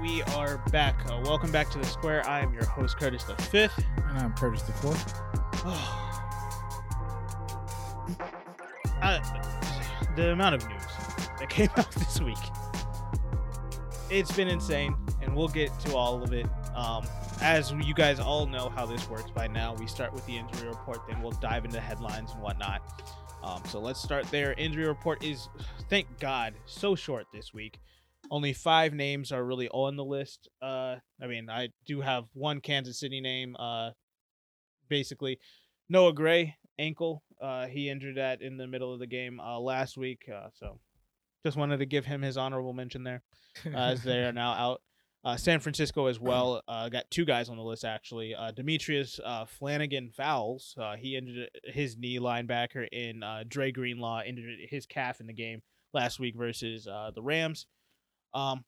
we are back. Uh, welcome back to the square. I am your host, Curtis the Fifth. And I'm Curtis the Fourth. uh, the amount of news that came out this week, it's been insane, and we'll get to all of it. Um, as you guys all know how this works by now, we start with the injury report, then we'll dive into headlines and whatnot. Um, so let's start there. Injury report is, thank God, so short this week. Only five names are really on the list. Uh, I mean, I do have one Kansas City name. Uh, basically, Noah Gray ankle. Uh, he injured that in the middle of the game uh, last week. Uh, so just wanted to give him his honorable mention there, uh, as they are now out. Uh, San Francisco as well. Uh, got two guys on the list actually. Uh, Demetrius uh, Flannigan-Fowles. Uh, he injured his knee linebacker in uh, Dre Greenlaw injured his calf in the game last week versus uh, the Rams. Um,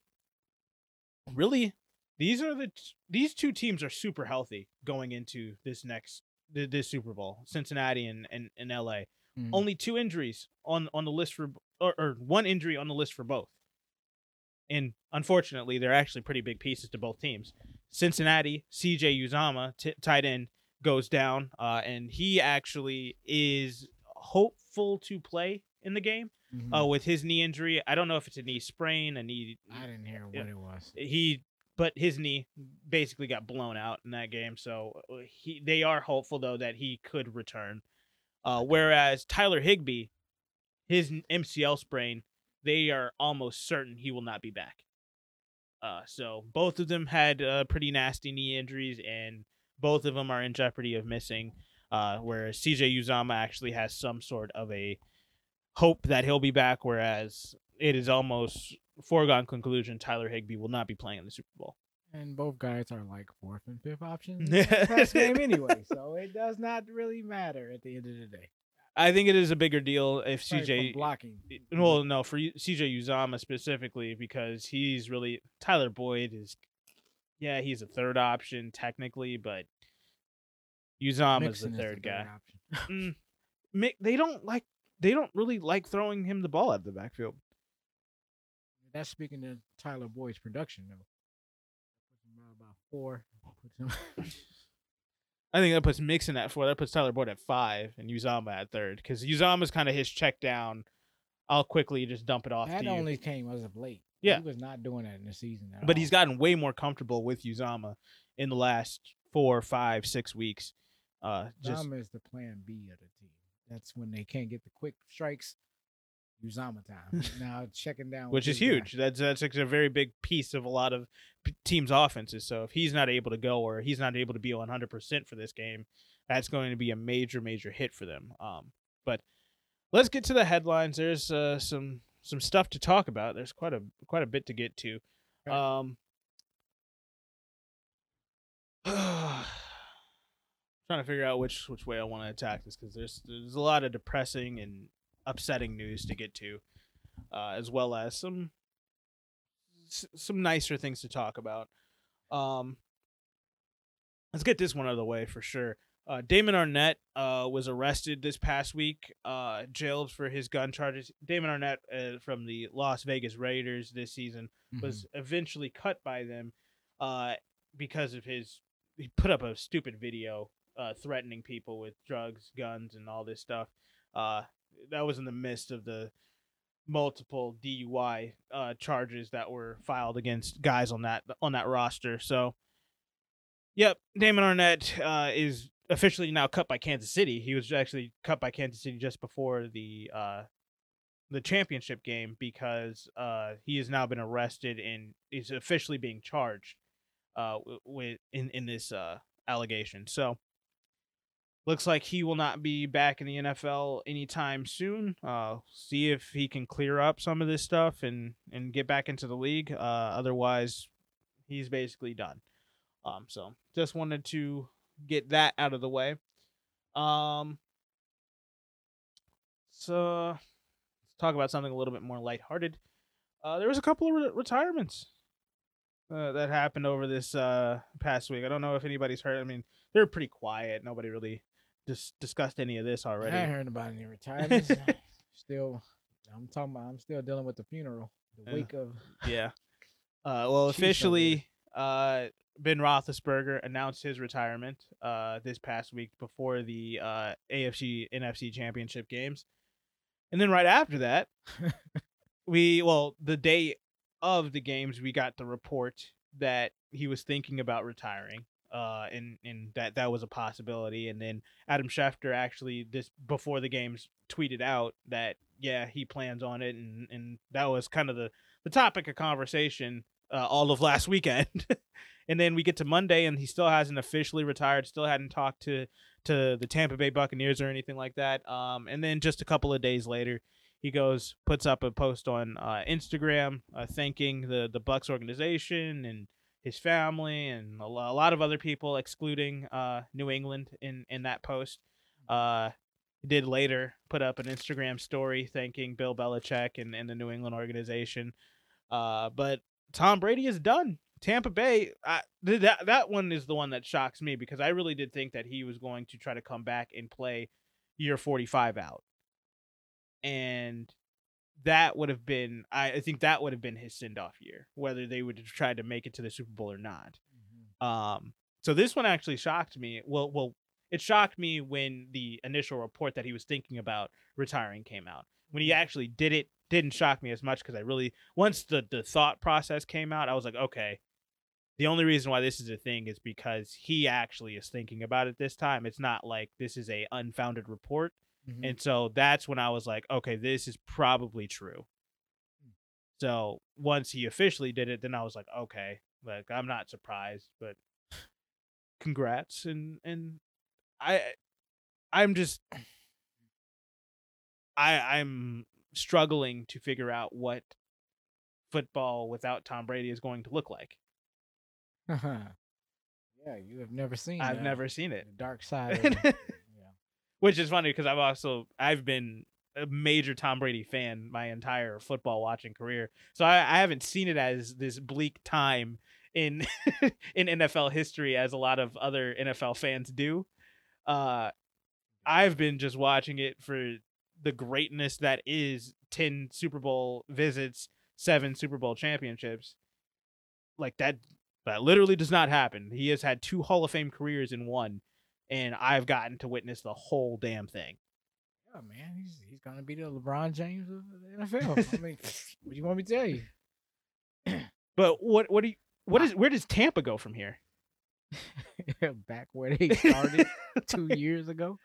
really, these are the these two teams are super healthy going into this next th- this Super Bowl. Cincinnati and and, and LA. Mhm. Only two injuries on on the list for or, or one injury on the list for both. And unfortunately, they're actually pretty big pieces to both teams. Cincinnati, CJ Uzomah, t- tight end, goes down, uh, and he actually is hopeful to play in the game Mhm. uh, with his knee injury. I don't know if it's a knee sprain, a knee. I didn't hear what it was. He, but his knee basically got blown out in that game. So uh, he, they are hopeful though that he could return. Uh, whereas Tyler Higbee, his MCL sprain, they are almost certain he will not be back. Uh, so both of them had uh, pretty nasty knee injuries, and both of them are in jeopardy of missing. Uh, whereas CJ Uzomah actually has some sort of a hope that he'll be back, whereas it is almost foregone conclusion Tyler Higbee will not be playing in the Super Bowl. And both guys are like fourth and fifth options in the game anyway, so it does not really matter at the end of the day. I think it is a bigger deal if from CJ. blocking. Well, no, for CJ Uzomah specifically because he's really Tyler Boyd is. Yeah, he's a third option technically, but Uzomah's the Mixon is third guy. option. Mm, they don't like. They don't really like throwing him the ball out of the backfield. That's speaking to Tyler Boyd's production though. Puts him at about four. I think that puts Mixon at four. That puts Tyler Boyd at five and Uzomah at third because Uzomah's kind of his check down. I'll quickly just dump it off that to you. only came as of late. Yeah. He was not doing that in the season but all. he's gotten way more comfortable with Uzomah in the last four, five, six weeks. Uh, just Uzomah is the plan B of the team. That's when they can't get the quick strikes. Uzomah time. now checking down, which is this guy. huge. That's that's a very big piece of a lot of p- teams' offenses. So if he's not able to go or he's not able to be 100 percent for this game, that's going to be a major, major hit for them. Um, but let's get to the headlines. There's uh, some some stuff to talk about. There's quite a quite a bit to get to. Um, trying to figure out which which way I want to attack this because there's there's a lot of depressing and upsetting news to get to, uh, as well as some s- some nicer things to talk about. Um, let's get this one out of the way for sure. Uh, Damon Arnette uh, was arrested this past week, uh, jailed for his gun charges. Damon Arnette uh, from the Las Vegas Raiders this season was Mm-hmm. eventually cut by them uh, because of his. He put up a stupid video uh, threatening people with drugs, guns, and all this stuff. Uh, that was in the midst of the multiple DUI uh, charges that were filed against guys on that on that roster. So, yep, Damon Arnette uh, is officially now cut by Kansas City. He was actually cut by Kansas City just before the uh, the championship game because uh, he has now been arrested and is officially being charged uh, with in in this uh, allegation. So looks like he will not be back in the NFL anytime soon. Uh, see if he can clear up some of this stuff and and get back into the league. Uh, otherwise, he's basically done. Um, so just wanted to get that out of the way. Um, so let's talk about something a little bit more lighthearted. Uh, there was a couple of re- retirements uh, that happened over this uh, past week. I don't know if anybody's heard. I mean, they were pretty quiet. Nobody really dis- discussed any of this already. I ain't heard about any retirements. still, I'm talking about. I'm still dealing with the funeral, the Yeah. wake of. yeah. Uh, well, officially, uh, Ben Roethlisberger announced his retirement uh, this past week before the uh, AFC NFC Championship games, and then right after that, we well the day of the games we got the report that he was thinking about retiring uh and and that that was a possibility. And then Adam Schefter actually this before the games tweeted out that yeah he plans on it. And and that was kind of the the topic of conversation uh, all of last weekend. And then we get to Monday and he still hasn't officially retired still hadn't talked to to the Tampa Bay Buccaneers or anything like that. Um and then just a couple of days later he goes puts up a post on uh, Instagram uh, thanking the the Bucs organization and his family and a lot of other people excluding uh, New England in in that post. Uh, did later put up an Instagram story thanking Bill Belichick and, and the New England organization. Uh, but Tom Brady is done. Tampa Bay, I, that that one is the one that shocks me because I really did think that he was going to try to come back and play year 45 out. And that would have been I, I think that would have been his send off year, whether they would have tried to make it to the Super Bowl or not. Um so this one actually shocked me. Well well it shocked me when the initial report that he was thinking about retiring came out. When he actually did it, didn't shock me as much because I really once the the thought process came out, I was like, okay, the only reason why this is a thing is because he actually is thinking about it this time. It's not like this is a unfounded report. Mhm. And so that's when I was like, okay, this is probably true. So once he officially did it, then I was like, okay, like I'm not surprised, but congrats and and I I'm just I I'm struggling to figure out what football without Tom Brady is going to look like. Uh-huh. yeah, you have never seen. I've uh, never seen it. the dark side. Which is funny because I've also I've been a major Tom Brady fan my entire football watching career, so I, I haven't seen it as this bleak time in in NFL history as a lot of other NFL fans do. Uh, I've been just watching it for the greatness that is ten Super Bowl visits, seven Super Bowl championships. Like that, that literally does not happen. He has had two Hall of Fame careers in one and I've gotten to witness the whole damn thing. Yeah, man, he's he's gonna be the LeBron James of the NFL. I mean, what do you want me to tell you? But what what do you what is where does Tampa go from here? Back where they started two years ago,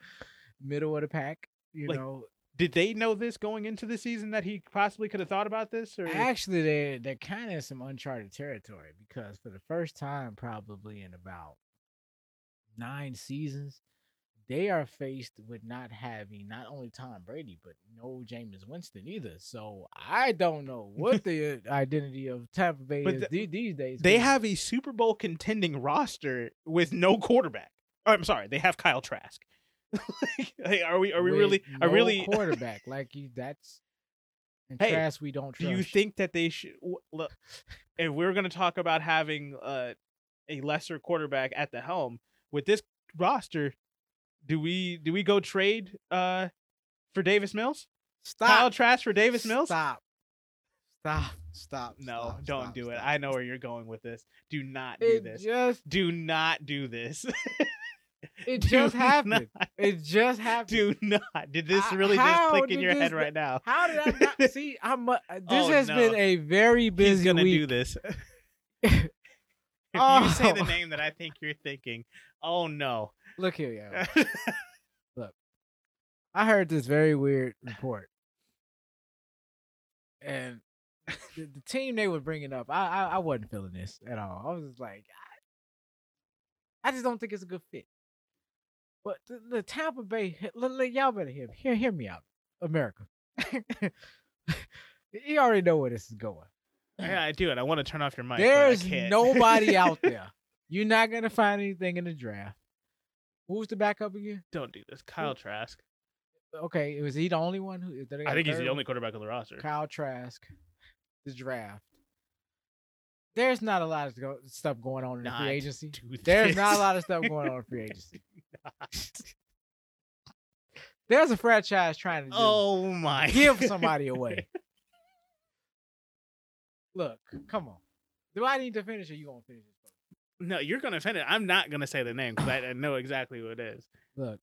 middle of the pack. You Like, know, Did they know this going into the season that he possibly could have thought about this or actually, they they're kind of in some uncharted territory because for the first time, probably in about nine seasons, they are faced with not having not only Tom Brady but no Jameis Winston either. So I don't know what the uh, identity of Tampa Bay But is the- the- these days. they have a Super Bowl contending roster with no quarterback. Oh, I'm sorry, they have Kyle Trask. like, hey, are we are we with really are no really quarterback like you? That's and Hey, Trask we don't do you think that they should look if we're going to talk about having uh, a lesser quarterback at the helm with this roster do we do we go trade uh for Davis Mills stop? Kyle Trask for Davis Mills Stop. Stop. Stop. no stop, don't stop, do it stop. I know where you're going with this do not do It this just do not do this it Do just happened. not- It just happened. do not did this I- really just click in your head right now How did I not see? I'm. Uh, this Oh, has no. been a very busy he's gonna week. do this if you say the Oh. name that I think you're thinking oh no Look here, yo. Look, I heard this very weird report, and the, the team they were bringing up, I, I I wasn't feeling this at all. I was just like, I, I just don't think it's a good fit. But the, the Tampa Bay, y'all better hear hear hear me out, America. you already know where this is going. Yeah, I do it. I want to turn off your mic. There's nobody out there. You're not gonna find anything in the draft. Who's the backup again? Don't do this. Kyle Trask. Okay, was he the only one who? I think he's the only quarterback on the roster. Kyle Trask, the draft. There's not a lot of go- stuff going on in the free agency. There's not a lot of stuff going on in free agency. There's a franchise trying to Oh my! give somebody away. Look, come on. Do I need to finish or you gonna finish this? No, you're gonna finish. it. I'm not gonna say the name because I, I know exactly who it is. Look,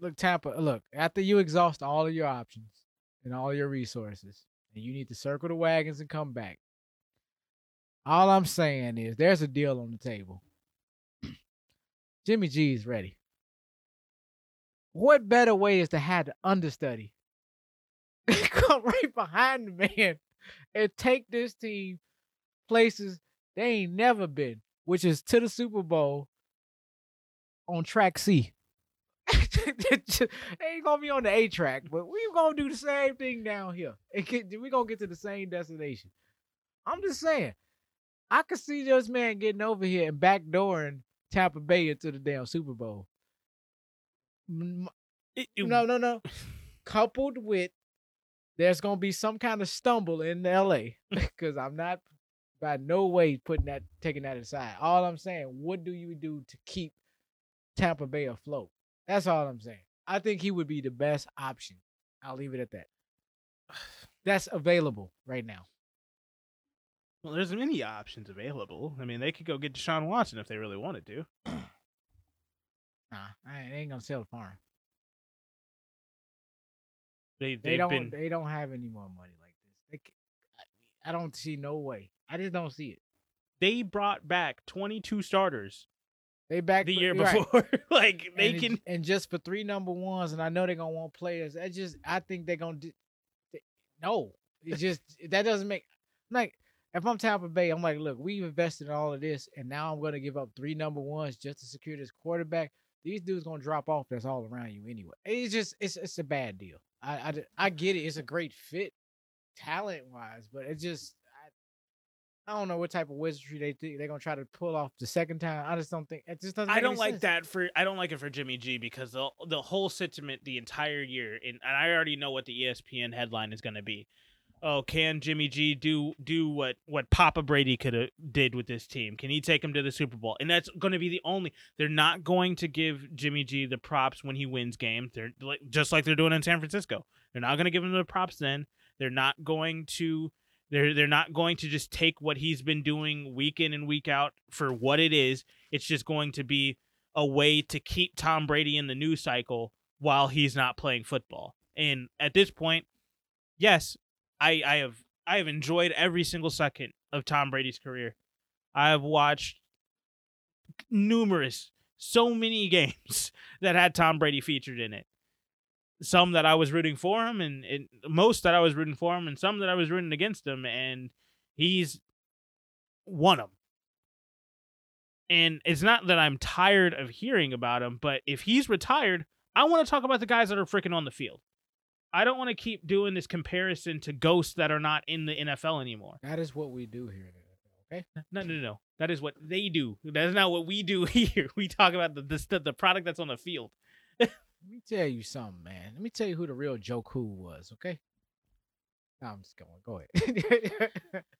look, Tampa. Look, after you exhaust all of your options and all your resources, and you need to circle the wagons and come back. All I'm saying is there's a deal on the table. Jimmy G is ready. What better way is to have the understudy come right behind the man and take this team places they ain't never been, which is to the Super Bowl on track C. it ain't gonna be on the A track, but we gonna do the same thing down here. We gonna get to the same destination. I'm just saying, I could see this man getting over here and backdooring Tampa Bay into the damn Super Bowl. M- It- it- no, no, no. Coupled with there's gonna be some kind of stumble in LA because I'm not by no way putting that taking that aside. All I'm saying, what do you do to keep Tampa Bay afloat? That's all I'm saying. I think he would be the best option. I'll leave it at that. That's available right now. Well, there's many options available. I mean, they could go get Deshaun Watson if they really wanted to. Nah, I ain't- gonna sell the farm. They They don't. been They don't have any more money like this. They, I- I don't see no way. I just don't see it. they brought back 22 starters They back the year right. before. like they and it- can. and just for three number ones, and I know they're gonna want players. I just I think they're gonna do. they- No, it just that doesn't make like if I'm Tampa Bay, I'm like, look, we've invested in all of this, and now I'm gonna give up three number ones just to secure this quarterback. These dudes gonna drop off. That's all around you anyway. It's just it's it's a bad deal. I I, I get it. It's a great fit, talent wise, but it just. I, I don't know what type of wizardry they think they're gonna try to pull off the second time. I just don't think it just doesn't. I don't like sense. that for I don't like it for Jimmy G because the the whole sentiment the entire year and, and I already know what the ESPN headline is going to be. Oh, can Jimmy G do do what what Papa Brady could have did with this team? Can he take him to the Super Bowl? And that's going to be the only. They're not going to give Jimmy G the props when he wins games. They're like just like they're doing in San Francisco. They're not going to give him the props then. They're not going to they're they're not going to just take what he's been doing week in and week out for what it is. It's just going to be a way to keep Tom Brady in the news cycle while he's not playing football. And at this point, yes, I I have I have enjoyed every single second of Tom Brady's career. I have watched numerous so many games that had Tom Brady featured in it. Some that I was rooting for him and, and most that I was rooting for him and some that I was rooting against him and he's won them. And it's not that I'm tired of hearing about him, but if he's retired, I want to talk about the guys that are freaking on the field. I don't want to keep doing this comparison to ghosts that are not in the NFL anymore. That is what we do here. in the NFL, Okay. No, no, no, no. That is what they do. That is not what we do here. We talk about the the, the product that's on the field. Let me tell you something, man. Let me tell you who the real Joe Cool was. Okay. No, I'm just going. Go ahead.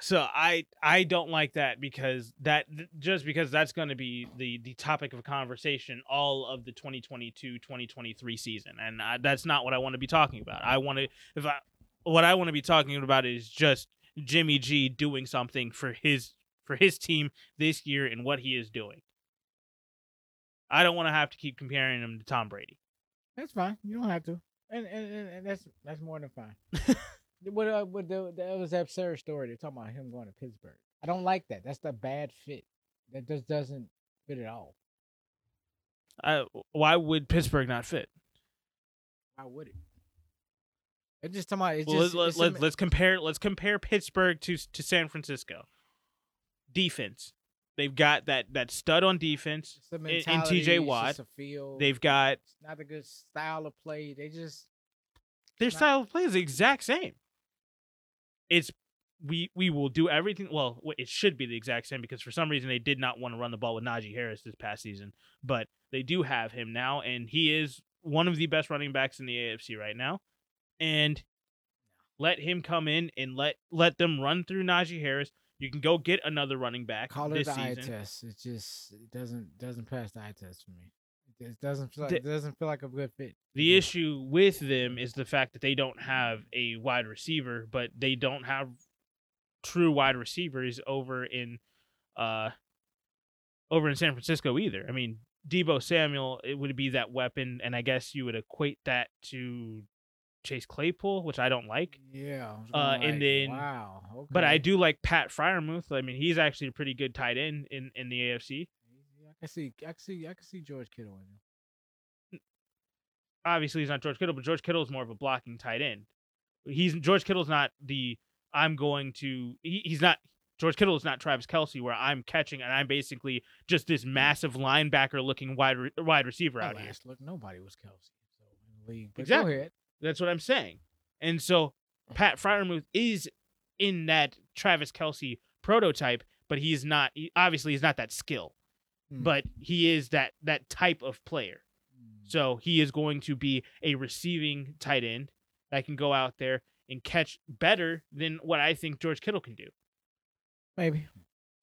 So I I don't like that because that just because that's going to be the the topic of conversation all of the 2022-2023 season and I, that's not what I want to be talking about. I want to if I what I want to be talking about is just Jimmy G doing something for his for his team this year and what he is doing. I don't want to have to keep comparing him to Tom Brady. that's fine. You don't have to. And, and, and that's that's more than fine. what uh, what the, that was that absurd story. They're talking about him going to Pittsburgh. I don't like that. That's the bad fit. That just doesn't fit at all. I, why would Pittsburgh not fit? Why would it? It's just talking about. It's Well, just, let, it's let, a- let's compare. Let's compare Pittsburgh to to San Francisco. Defense, they've got that that stud on defense. it's in TJ Watt, just a feel. They've got It's not a good style of play. They just their not- style of play is the exact same. It's we we will do everything. Well, it should be the exact same because for some reason they did not want to run the ball with Najee Harris this past season, but they do have him now, and he is one of the best running backs in the AFC right now. And let him come in and let let them run through Najee Harris. You can go get another running back call it this the eye season. test. It just it doesn't doesn't pass the eye test for me. It doesn't feel like, The- it doesn't feel like a good fit. The Yeah. issue with them is the fact that they don't have a wide receiver, but they don't have true wide receivers over in uh over in San Francisco either. I mean, Deebo Samuel it would be that weapon, and I guess you would equate that to Chase Claypool, which I don't like. Yeah. Uh, going and then- wow. Okay. But I do like Pat Freiermuth. I mean, he's actually a pretty good tight end in in the AFC. I can see. I can see. I can see George Kittle in him. Obviously, he's not George Kittle, but George Kittle is more of a blocking tight end. He's George Kittle's not the I'm going to. He, he's not. George Kittle is not Travis Kelce, where I'm catching and I'm basically just this massive linebacker looking wide re- wide receiver out here. look, nobody was Kelce. So in the league. But Exactly. Go ahead. That's what I'm saying. And so Pat Freiermuth is in that Travis Kelce prototype, but he's not. He, obviously, he's not that skill, Hmm. but he is that that type of player. Mm. So he is going to be a receiving tight end that can go out there and catch better than what I think George Kittle can do. maybe.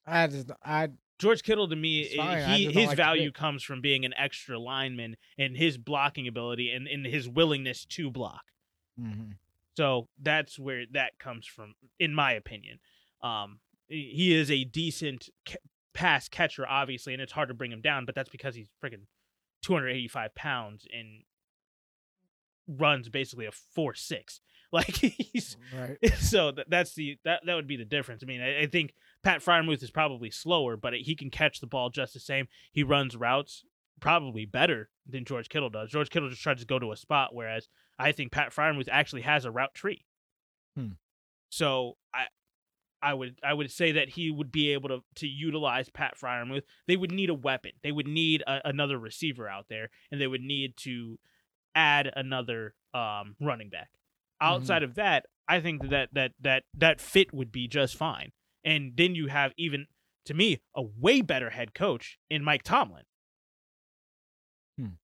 I just. I. George Kittle to me, It's i- fine, I he his like value comes from being an extra lineman and his blocking ability and, and his willingness to block. mhm. So that's where that comes from, in my opinion. Um, he is a decent pass catcher, obviously, and it's hard to bring him down, but that's because he's freaking 285 pounds and runs basically a four six. Like he's Right. so that, that's the that that would be the difference. I mean, I, I think Pat Freiermuth is probably slower, but he can catch the ball just the same. He runs routes probably better than George Kittle does. George Kittle just tries to go to a spot, whereas I think Pat Freiermuth actually has a route tree. Hmm. So I. I would I would say that he would be able to to utilize Pat Freiermuth. They would need a weapon. They would need a, another receiver out there, and they would need to add another um, running back. Outside of that, I think that that that that fit would be just fine. And then you have even to me a way better head coach in Mike Tomlin. Hmm.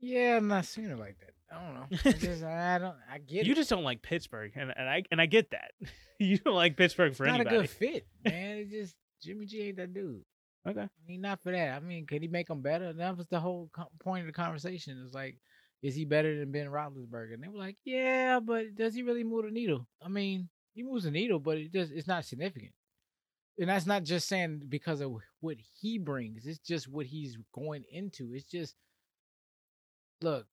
Yeah, I'm not seeing it like that. I don't know. I just. I don't. I get You it. just don't like Pittsburgh, and, and I and I get that. you don't like Pittsburgh for It's not anybody. a good fit, man. It just Jimmy G ain't that dude. Okay. I mean, not for that. I mean, could he make them better? That was the whole co- point of the conversation. It's like, is he better than Ben Roethlisberger? And they were like, yeah, but does he really move the needle? I mean, he moves the needle, but it just it's not significant. And that's not just saying because of what he brings. It's just what he's going into. It's just, look,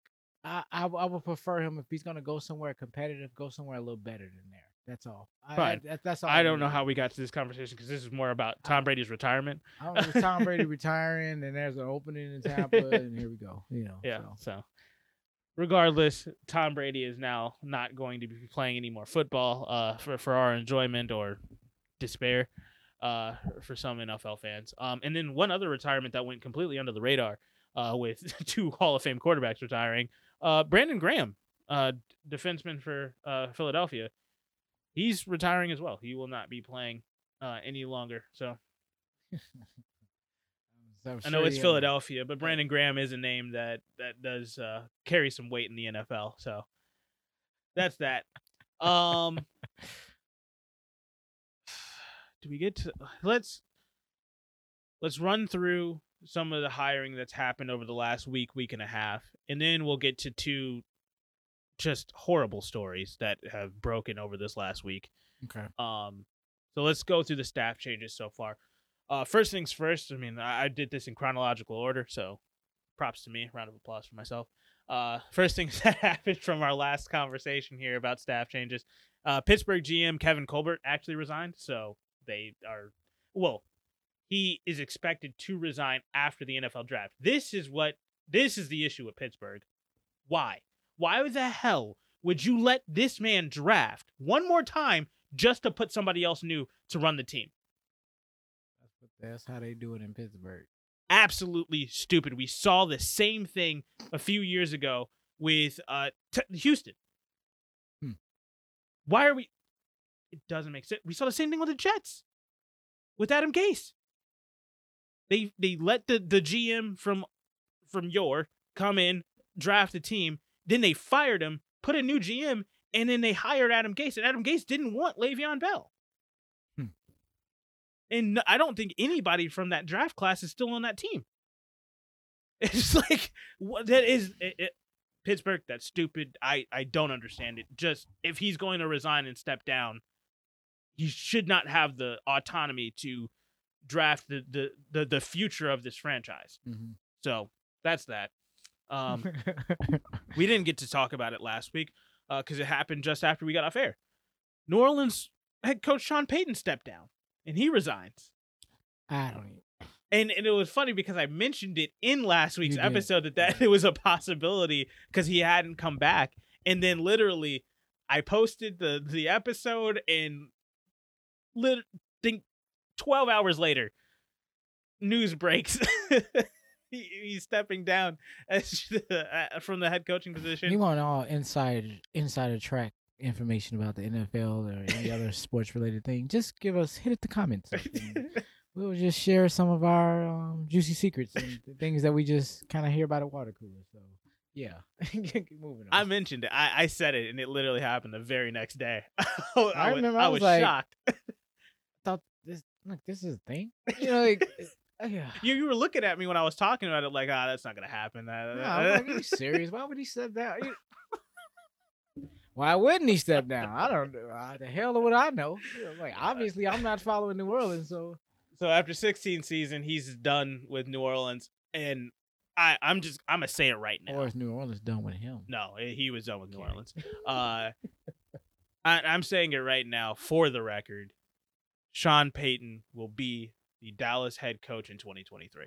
I I, I would prefer him if he's gonna go somewhere competitive, go somewhere a little better than there. That's all. I, that, that's all. I don't really- know how we got to this conversation because this is more about Tom Brady's retirement. I don't know. Tom Brady retiring, and there's an opening in Tampa, and here we go. You know. Yeah. so. So, regardless, Tom Brady is now not going to be playing any more football uh, for for our enjoyment or despair uh, for some NFL fans. Um, and then one other retirement that went completely under the radar uh, with two Hall of Fame quarterbacks retiring. Uh, Brandon Graham, uh, defenseman for uh, Philadelphia, he's retiring as well. He will not be playing uh, any longer. So I'm I know it's he- Philadelphia, but Brandon Graham is a name that that does uh, carry some weight in the NFL. So that's that. Um, do we get to let's let's run through some of the hiring that's happened over the last week, week and a half, and then we'll get to two just horrible stories that have broken over this last week. Okay. Um, so let's go through the staff changes so far. Uh, first things first. I mean, I, I did this in chronological order, so props to me. Round of applause for myself. Uh, first things that happened from our last conversation here about staff changes. Uh, Pittsburgh GM Kevin Colbert actually resigned, so they are well. He is expected to resign after the NFL draft. This is what this is the issue with Pittsburgh. Why? Why the hell would you let this man draft one more time just to put somebody else new to run the team? That's how they do it in Pittsburgh. Absolutely stupid. We saw the same thing a few years ago with uh t- Houston. Hmm. Why are we? It doesn't make sense. We saw the same thing with the Jets with Adam Gase. They they let the the GM from from your come in draft a team, then they fired him, put a new GM, and then they hired Adam Gase, and Adam Gase didn't want Le'Veon Bell. Hmm. And I don't think anybody from that draft class is still on that team. It's like what that is it, it- Pittsburgh. That's stupid. I I don't understand it. Just if he's going to resign and step down, he should not have the autonomy to draft the the the, the future of this franchise. Mhm. So that's that. Um, we didn't get to talk about it last week because it happened just after we got off air. New Orleans head coach Sean Payton stepped down and he resigns. I don't even. And, and it was funny because I mentioned it in last week's episode that, that it was a possibility because he hadn't come back. And then literally, I posted the the episode and lit, think 12 hours later, news breaks. he, he's stepping down as uh, from the head coaching position. You want all inside insider track information about the NFL or any other sports related thing? Just give us hit it the comments. We'll just share some of our um, juicy secrets and things that we just kind of hear about at water cooler. So yeah, moving on. I mentioned it. I, I said it, and it literally happened the very next day. I, I was- remember I I was was like- shocked. Like this is a thing. You know, like uh, yeah. You, you were looking at me when I was talking about it, like, ah, that's not gonna happen. No, I'm like, are you serious? Why would he step down? Why wouldn't he step down? I don't know. Uh, the hell would I know? Like obviously, I'm not following New Orleans, so so after 16 season, he's done with New Orleans, and I, I'm just, I'm gonna say it right now. or is New Orleans done with him? No, eh, he was done with New Orleans. Uh, I, I'm saying it right now for the record. Sean Payton will be the Dallas head coach in 2023.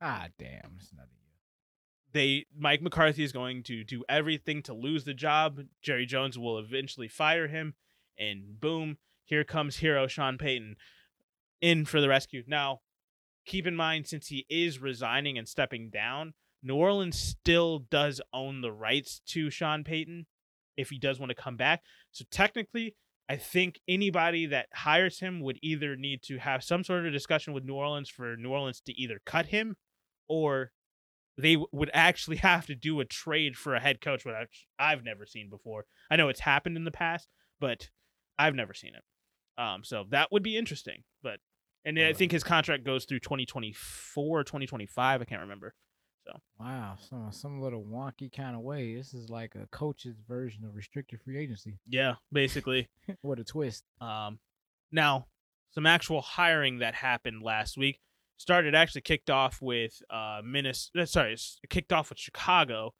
Ah, damn, it's not a year. they Mike McCarthy is going to do everything to lose the job. Jerry Jones will eventually fire him, and boom, here comes hero Sean Payton in for the rescue. Now, keep in mind since he is resigning and stepping down, New Orleans still does own the rights to Sean Payton if he does want to come back. So technically, I think anybody that hires him would either need to have some sort of discussion with New Orleans for New Orleans to either cut him or they would actually have to do a trade for a head coach, which I've, never seen before. I know it's happened in the past, but I've never seen it. Um, so that would be interesting. But and I think his contract goes through 2024 or 2025. I can't remember. Wow, some some little wonky kind of way. This is like a coach's version of restricted free agency. Yeah, basically. what a twist! Um, now, some actual hiring that happened last week started actually kicked off with uh Minnesota. Sorry, s- kicked off with Chicago.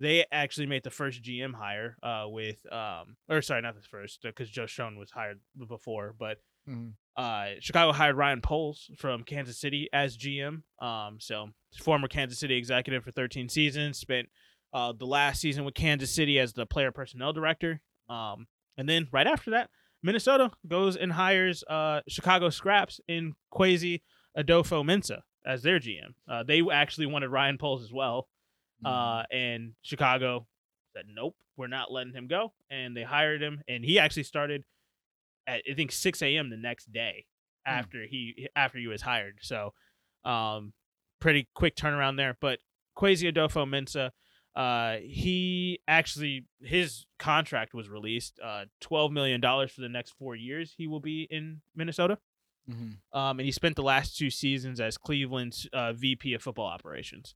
They actually made the first GM hire uh with um or sorry not the first because Joe Schoen was hired before, but Mhm. uh Chicago hired Ryan Poles from Kansas City as GM. Um, so former Kansas City executive for 13 seasons, spent uh the last season with Kansas City as the player personnel director. Um, and then right after that. Minnesota goes and hires uh, Chicago Scraps in Quasi Adolfo Mensa as their GM. Uh, they actually wanted Ryan Poles as well, uh, and Chicago said nope, we're not letting him go, and they hired him, and he actually started at I think 6 a.m. the next day Hmm. after he after he was hired. So, um, pretty quick turnaround there. But Kwesi Adofo-Mensah uh he actually his contract was released uh 12 million dollars for the next 4 years he will be in Minnesota Mhm. um and he spent the last two seasons as Cleveland's uh VP of football operations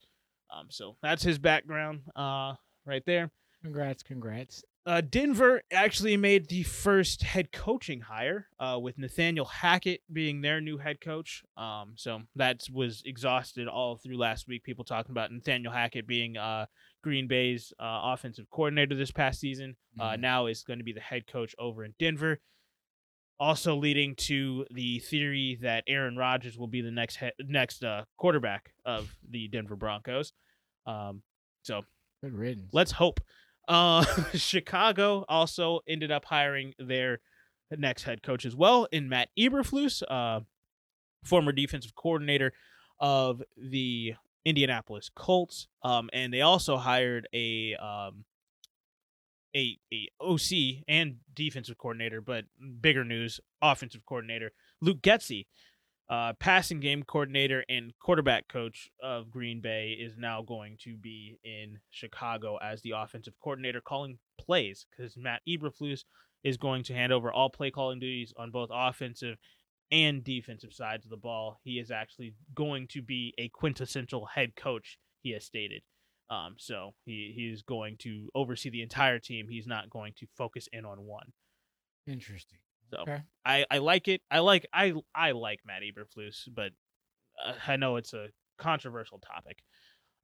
um so that's his background uh right there Congrats, congrats. Uh, Denver actually made the first head coaching hire uh, with Nathaniel Hackett being their new head coach. Um, so that was exhausted all through last week. People talking about Nathaniel Hackett being uh, Green Bay's uh, offensive coordinator this past season. Uh, Mhm. now is going to be the head coach over in Denver. Also leading to the theory that Aaron Rodgers will be the next head, next uh, quarterback of the Denver Broncos. Um, so Good riddance. Let's hope. Uh, Chicago also ended up hiring their next head coach as well in Matt Eberflus, uh, former defensive coordinator of the Indianapolis Colts. Um, and they also hired a um, a a OC and defensive coordinator, but bigger news, offensive coordinator Luke Getsy. Uh, passing game coordinator and quarterback coach of Green Bay is now going to be in Chicago as the offensive coordinator calling plays because Matt Eberflus is going to hand over all play calling duties on both offensive and defensive sides of the ball. He is actually going to be a quintessential head coach, he has stated. Um, so he, he is going to oversee the entire team. He's not going to focus in on one. Interesting. So Okay. I I like it. I like I I like Matt Eberflus, but uh, I know it's a controversial topic.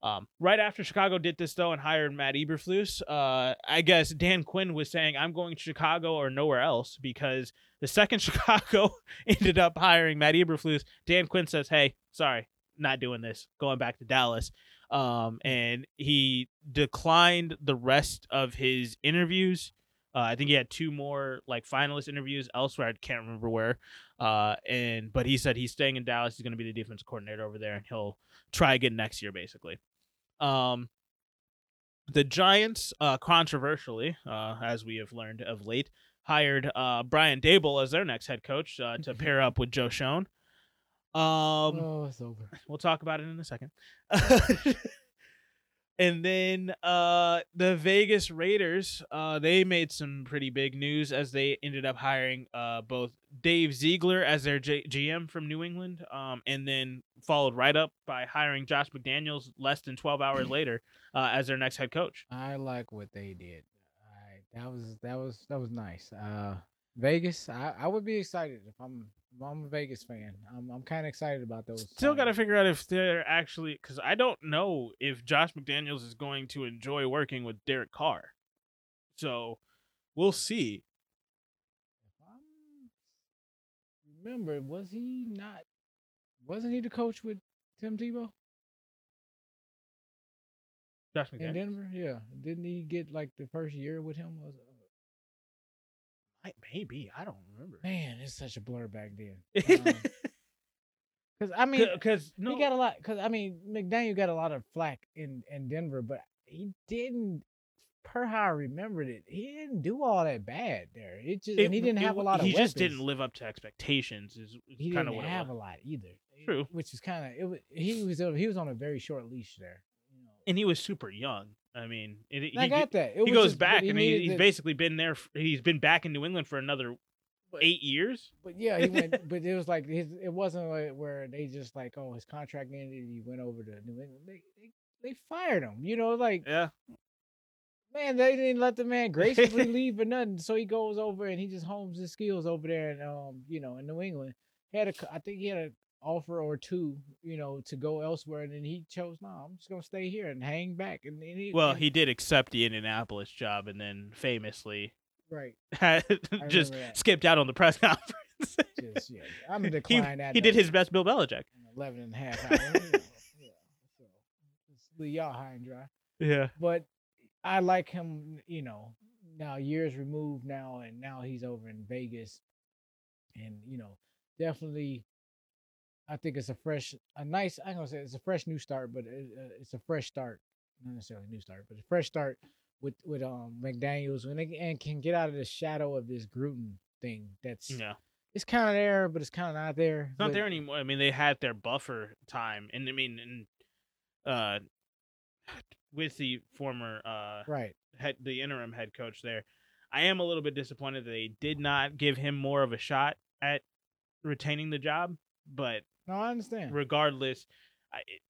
Um, right after Chicago did this though and hired Matt Eberflus, uh, I guess Dan Quinn was saying I'm going to Chicago or nowhere else because the second Chicago ended up hiring Matt Eberflus, Dan Quinn says, "Hey, sorry, not doing this, going back to Dallas." Um, and he declined the rest of his interviews. Uh, I think he had two more like finalist interviews elsewhere. I can't remember where. Uh, and but he said he's staying in Dallas. He's going to be the defense coordinator over there, and he'll try again next year, basically. Um, the Giants, uh, controversially, uh, as we have learned of late, hired uh Brian Daboll as their next head coach uh, to pair up with Joe Schoen. Um, oh, it's over. We'll talk about it in a second. and then uh the Vegas Raiders, uh they made some pretty big news as they ended up hiring uh both Dave Ziegler as their J- GM from New England, um and then followed right up by hiring Josh McDaniels less than 12 hours later uh as their next head coach. I like what they did. I that was that was that was nice. Uh Vegas, I, I would be excited if I'm I'm a Vegas fan. I'm I'm kind of excited about those. Still got to figure out if they're actually cuz I don't know if Josh McDaniels is going to enjoy working with Derek Carr. So, we'll see. Remember, was he not? Wasn't he the coach with Tim Tebow Josh McDaniels. in Denver? Yeah, didn't he get like the first year with him? Was Might- Maybe, I don't remember. man, it's such a blur back then. Um, because I mean, Because no, he got a lot. Because I mean, McDaniel got a lot of flack in in Denver, but he didn't. Per how I remembered it, he didn't do all that bad there. It just and he didn't it have a lot of. He just didn't live up to expectations. Is, He kind didn't of what have a lot either. True. Which is kind of it. Was, he was he was on a very short leash there. And he was super young. I mean, it, I he, got that. It he goes just- back, he and he, needed he's the- basically been there. he's been back in New England for another But- eight years. But yeah, he went. but it was like his. It wasn't like where they just like, oh, his contract ended. He went over to New England. They they, they fired him. You know, like Yeah, man, they didn't let the man gracefully leave or nothing. So he goes over and he just homes his skills over there, and um, you know, in New England. He had a, I think he had an offer or two, you know, to go elsewhere, and then he chose, no, I'm just gonna stay here and hang back. And, and he, well, and- he did accept the Indianapolis job, and then famously right, had just skipped out on the press conference. just yeah, I'm he, decline that. he did his best, Bill Belichick. an 11 and a half hour. yeah, so just leave y'all high and dry. Yeah, But I like him, you know, now years removed now, and now he's over in Vegas. And, you know, definitely, I think it's a fresh, a nice, I'm going to say it's a fresh new start, but it, uh, it's a fresh start. Not necessarily a new start, but a fresh start with, with um McDaniels and, they, and can get out of the shadow of this Gruden thing that's yeah. it's kind of there, but it's kind of not there. It's not but- there anymore. I mean, they had their buffer time, and I mean, and uh, with the former uh Right. head, the interim head coach there, I am a little bit disappointed that they did not give him more of a shot at retaining the job. But No, I understand. regardless, I, it-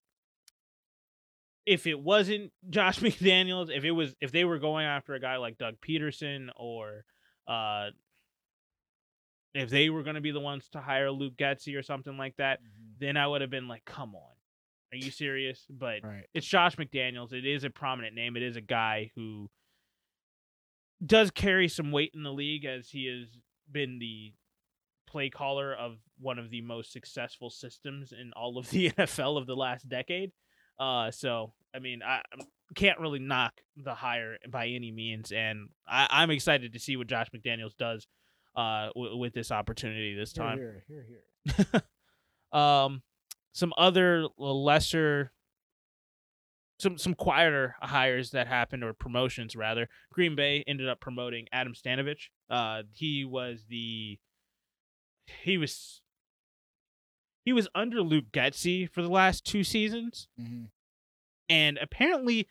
if it wasn't Josh McDaniels, if it was, if they were going after a guy like Doug Pederson or, uh, if they were going to be the ones to hire Luke Getsy or something like that, Mhm. then I would have been like, come on, are you serious? But Right. it's Josh McDaniels. It is a prominent name. It is a guy who does carry some weight in the league as he has been the play caller of one of the most successful systems in all of the NFL of the last decade. Uh, so I mean, I I can't really knock the hire by any means, and I, I'm excited to see what Josh McDaniels does uh, w- with this opportunity this Here, time Here, here, here. um some other lesser some some quieter hires that happened or promotions rather green bay ended up promoting adam stenavich uh he was the he was he was under luke getsy for the last two seasons. Hmm and apparently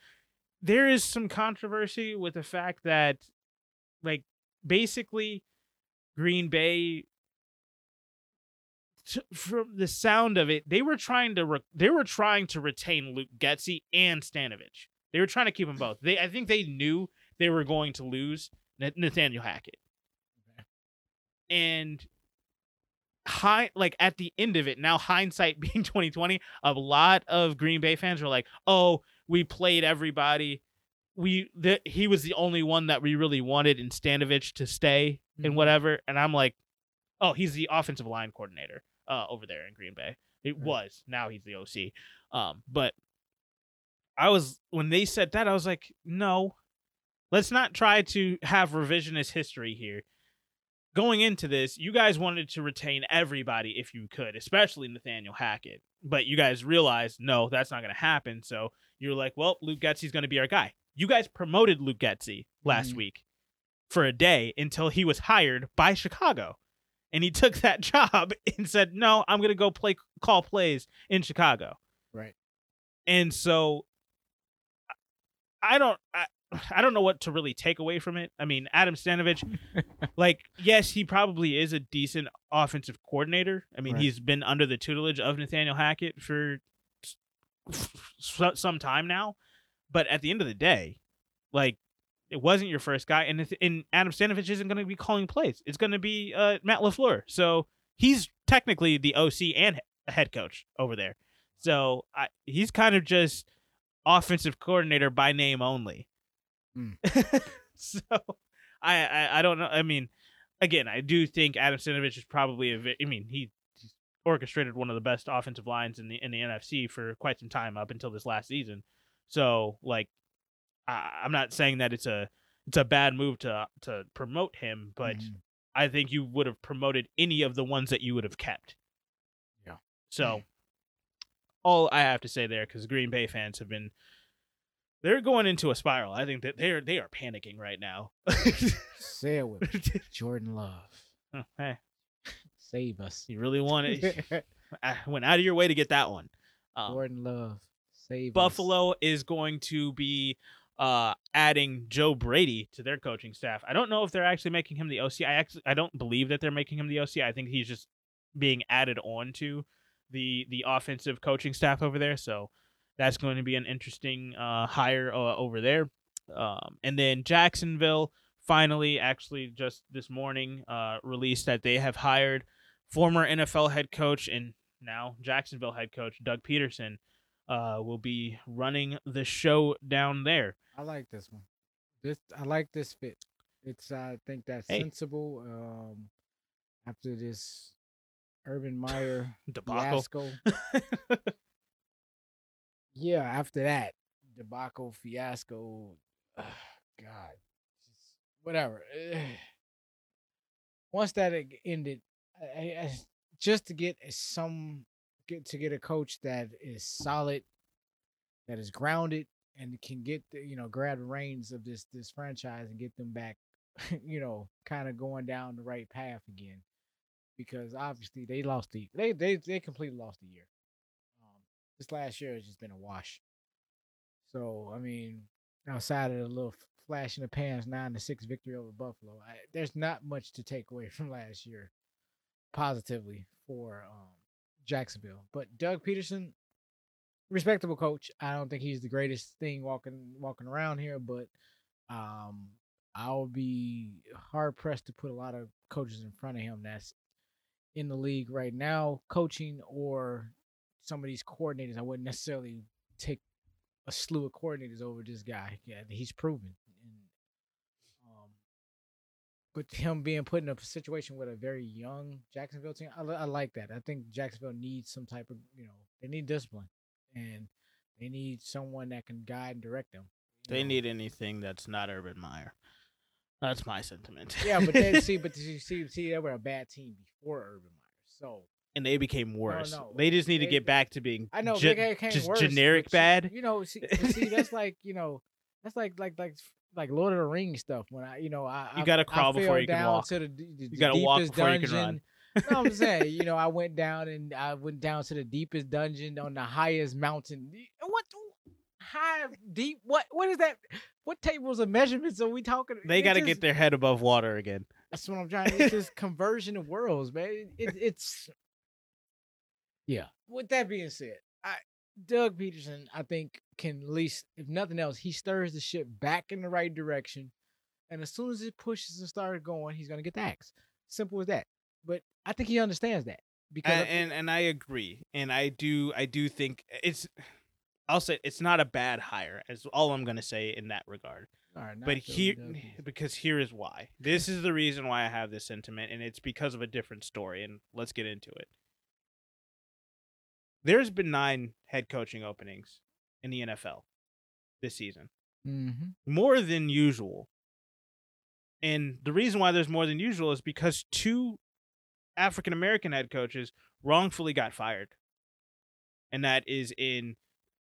there is some controversy with the fact that like basically green bay t- from the sound of it they were trying to re- they were trying to retain luke getsy and stenavich. They were trying to keep them both. They i think they knew they were going to lose nathaniel hackett. And high like at the end of it now hindsight being 2020 a lot of green bay fans were like oh we played everybody. We th- he was the only one that we really wanted in Stenavich to stay Mhm. and whatever. And i'm like oh he's the offensive line coordinator uh over there in green bay. It Right. was now he's the oc um but i was when they said that i was like no let's not try to have revisionist history here going into this, you guys wanted to retain everybody if you could, especially Nathaniel Hackett. But you guys realized, no, that's not going to happen. So you're like, well, Luke Getsy's going to be our guy. You guys promoted Luke Getzey last Mhm. week for a day until he was hired by Chicago. And he took that job and said, no, I'm going to go play call plays in Chicago. Right. And so I don't I, I don't know what to really take away from it. I mean, Adam Stenavich like yes, he probably is a decent offensive coordinator. I mean, Right. he's been under the tutelage of Nathaniel Hackett for some time now, but at the end of the day, like it wasn't your first guy, and and Adam Stenavich isn't going to be calling plays. It's going to be uh, Matt Lafleur. So he's technically the OC and head coach over there. So I, he's kind of just offensive coordinator by name only. Mm. so I, I I don't know. I mean, again, I do think Adam Stenavich is probably a. vi- I mean, he orchestrated one of the best offensive lines in the in the NFC for quite some time up until this last season. So like, I, I'm not saying that it's a it's a bad move to to promote him, but Mhm. I think you would have promoted any of the ones that you would have kept. Yeah. So all I have to say there, because Green Bay fans have been. They're going into a spiral. I think that they're they are panicking right now. say it with me. Jordan Love, hey, save us. you really want it? I went out of your way to get that one. Um, Jordan Love, save us. Buffalo is going to be uh, adding Joe Brady to their coaching staff. I don't know if they're actually making him the OC. I actually I don't believe that they're making him the OC. I think he's just being added on to the the offensive coaching staff over there. So that's going to be an interesting uh, hire uh, over there. Um, and then Jacksonville finally, actually just this morning, uh, released that they have hired former NFL head coach and now Jacksonville head coach Doug Pederson uh, will be running the show down there. I like this one. This I like this fit. It's I think that's Hey. sensible. Um, after this Urban Meyer Debacle. yeah. After that debacle fiasco, ugh, God, just whatever. Ugh. Once that ended, I- I- just to get some get to get a coach that is solid, that is grounded, and can get the, you know grab the reins of this this franchise and get them back, you know, kind of going down the right path again. Because obviously they lost the they they they completely lost the year. This last year has just been a wash. So I mean, outside of the little flash in the pans nine to six victory over Buffalo, I, there's not much to take away from last year, positively for um, Jacksonville. But Doug Pederson, respectable coach. I don't think he's the greatest thing walking walking around here, but um, I'll be hard pressed to put a lot of coaches in front of him that's in the league right now, coaching or some of these coordinators. I wouldn't necessarily take a slew of coordinators over this guy. Yeah, he's proven. And, um, but him being put in a situation with a very young Jacksonville team, I, I like that. I think Jacksonville needs some type of, you know, they need discipline and they need someone that can guide and direct them. They know. need anything that's not Urban Meyer. That's my sentiment. yeah, but then see, but you see, see, they were a bad team before Urban Meyer. So and they became oh, worse. no. They just need to get back to being I know ge- they just worse, generic bad. You know, see, see, that's like you know, that's like like like like Lord of the Rings stuff. When I, you know, I You gotta crawl before you can walk. To the, the, You gotta walk deepest before you can dungeon. run. no, I'm saying, you know, I went down and I went down to the deepest dungeon on the highest mountain. What high deep? What what is that? What tables of measurements are we talking? They got to get their head above water again. That's what I'm trying. It's just conversion of worlds, man. It, it's yeah. With that being said, I Doug Pederson, I think, can at least, if nothing else, he stirs the ship back in the right direction. And as soon as it pushes and starts going, he's gonna get the axe. Simple as that. But I think he understands that because and, and and I agree, and I do I do think eh, it's. I'll say it's not a bad hire. Is all I'm gonna say in that regard. All right, But here, because here is why. This is the reason why I have this sentiment, and it's because of a different story. And let's get into it. There's been nine head coaching openings in the NFL this season, Mhm. more than usual. And the reason why there's more than usual is because two African American head coaches wrongfully got fired. And that is in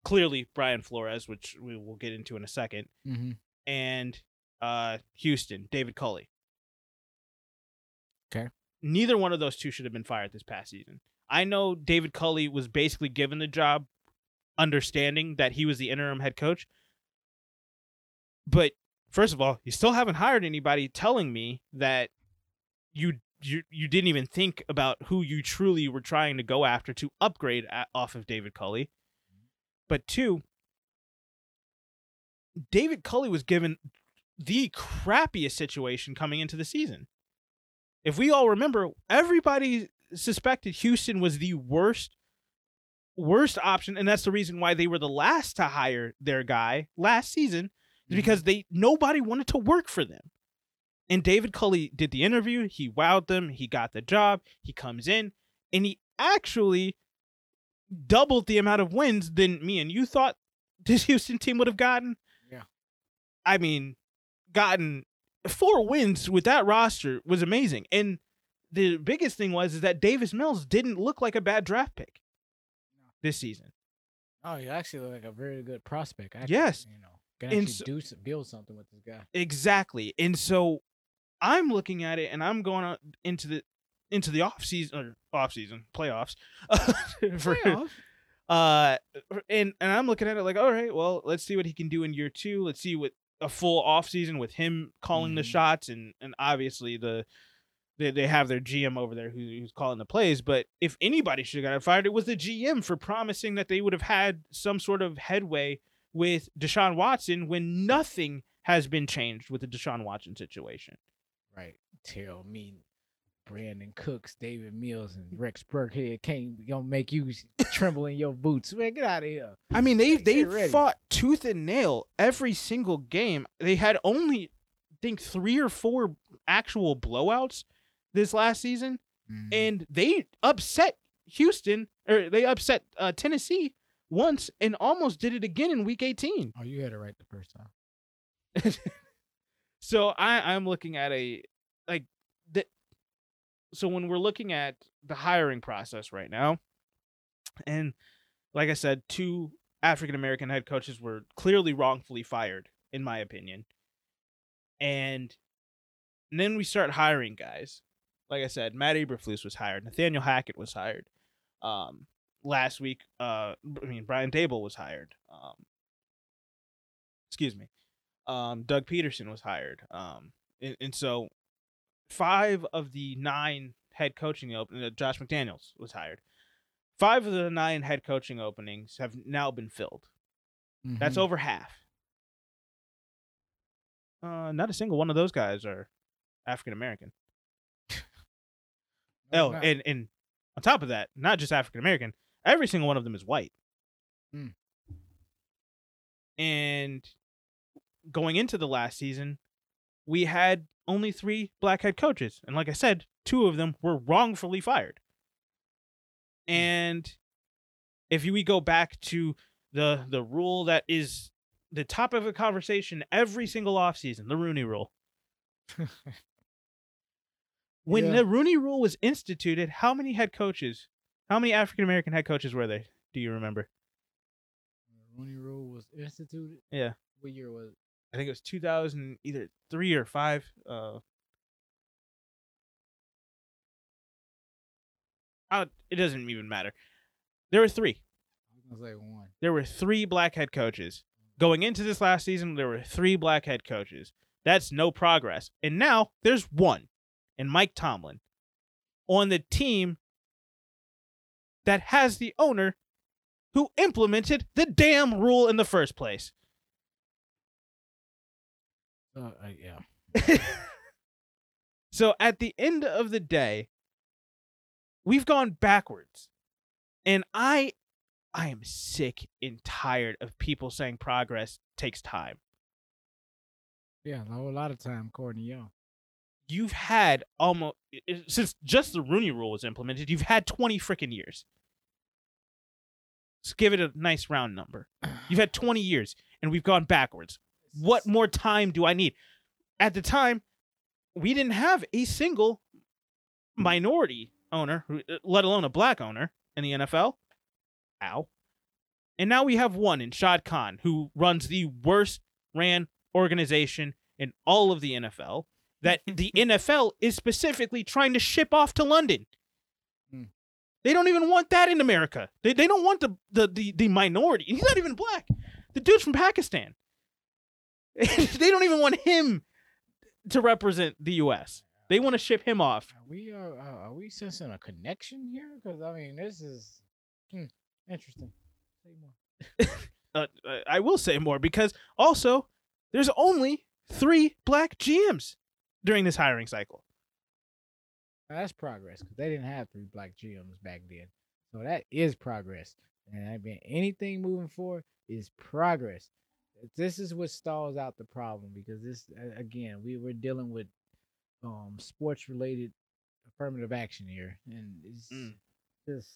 clearly Brian Flores, which we will get into in a second, Mhm. and uh, Houston, David Culley. Okay. Neither one of those two should have been fired this past season. I know David Culley was basically given the job understanding that he was the interim head coach. But first of all, you still haven't hired anybody telling me that you you you didn't even think about who you truly were trying to go after to upgrade a off of David Culley. But two, David Culley was given the crappiest situation coming into the season. If we all remember, everybody suspected Houston was the worst worst option and that's the reason why they were the last to hire their guy last season is Mhm. because they nobody wanted to work for them. And David Culley did the interview, he wowed them, he got the job, he comes in and he actually doubled the amount of wins than me and you thought this Houston team would have gotten. Yeah. I mean, gotten four wins with that roster was amazing. And the biggest thing was is that Davis Mills didn't look like a bad draft pick this season. Oh, you actually look like a very good prospect. Actually, Yes. you know, can actually so- do some, build something with this guy. Exactly. And so I'm looking at it and I'm going into the into the off season or off season playoffs for Playoffs? uh and and I'm looking at it like all right well let's see what he can do in year 2 let's see what a full off season with him calling the Mhm. shots and and obviously the they, they have their GM over there who, who's calling the plays but if anybody should have got fired it was the GM for promising that they would have had some sort of headway with Deshaun Watson when nothing has been changed with the Deshaun Watson situation Right. Tell me, Brandin Cooks, Davis Mills, and Rex Burkhead can't gonna make you tremble in your boots. Man, get out of here. I mean, they they fought tooth and nail every single game. They had only, I think, three or four actual blowouts this last season, Mm-hmm. and they upset Houston or they upset uh, Tennessee once and almost did it again in Week 18. oh, you had it right the first time. So I I'm looking at a like the so when we're looking at the hiring process right now, and like I said, two African American head coaches were clearly wrongfully fired, in my opinion. And, and then we start hiring guys. Like I said, Matt Eberflus was hired. Nathaniel Hackett was hired. Um, last week, uh, I mean Brian Daboll was hired. Um, excuse me. Um, Doug Pederson was hired. Um, and, and so five of the nine head coaching open uh, Josh McDaniels was hired. Five of the nine head coaching openings have now been filled. That's Mhm. over half. Uh, not a single one of those guys are African American. No, Oh, not. and and on top of that, not just African American, every single one of them is white. Mm. And going into the last season, we had only three black head coaches, and like I said, two of them were wrongfully fired. And if we go back to the the rule that is the top of the conversation every single offseason, the Rooney Rule. When Yeah. the Rooney Rule was instituted, how many head coaches, how many African American head coaches were there? Do you remember? Rooney Rule was instituted. Yeah. What year was it? I think it was 2000, either three or five. Uh, uh, it doesn't even matter. There were three. I was say one. There were three black head coaches. Going into this last season, there were three black head coaches. That's no progress. And now there's one, and Mike Tomlin, on the team that has the owner who implemented the damn rule in the first place. Uh, yeah. So at the end of the day, we've gone backwards. And I I am sick and tired of people saying progress takes time. Yeah, a whole lot of time, Courtney Young. You've had almost since just the Rooney Rule was implemented. You've had twenty freaking years. Let's give it a nice round number. You've had twenty years, and we've gone backwards. What more time do I need? At the time, we didn't have a single minority owner, uh, let alone a black owner in the NFL. Ow. And now we have one in Shad Khan, who runs the worst ran organization in all of the NFL. That the NFL is specifically trying to ship off to London. Hmm. They don't even want that in America. They, they don't want the, the, the, the minority. He's not even black. The dude's from Pakistan. they don't even want him to represent the U.S. They want to ship him off. Are we uh, uh, are we sensing a connection here? Because I mean, this is hmm, interesting. Say more. Uh, uh, I will say more because also there's only three black GMs during this hiring cycle. Now, that's progress because they didn't have three black GMs back then, so that is progress. And I mean, anything moving forward is progress. This is what stalls out the problem because this again we were dealing with um sports related affirmative action here, and it's Mm. just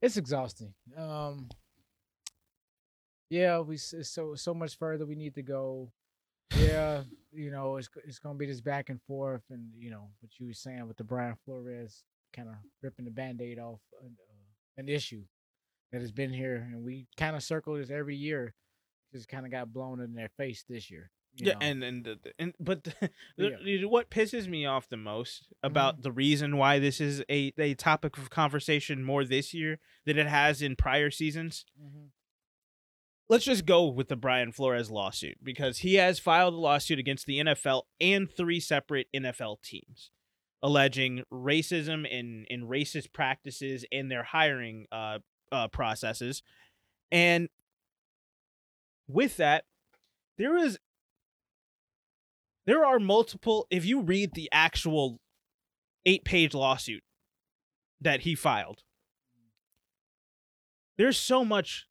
it's exhausting. Um, yeah, we so so much further we need to go. Yeah, you know it's it's gonna be this back and forth, and you know what you were saying with the Brian Flores kind of ripping the band-aid off an, uh, an issue that has been here, and we kind of circle this every year. Just kind of got blown in their face this year. Yeah, know? and and the- and but the, Yeah. what pisses me off the most about the reason why this is a a topic of conversation more this year than it has in prior seasons. Mhm. Let's just go with the Brian Flores lawsuit because he has filed a lawsuit against the NFL and three separate NFL teams, alleging racism and and racist practices in their hiring uh, uh processes, and with that, there is there are multiple if you read the actual eight page lawsuit that he filed there's so much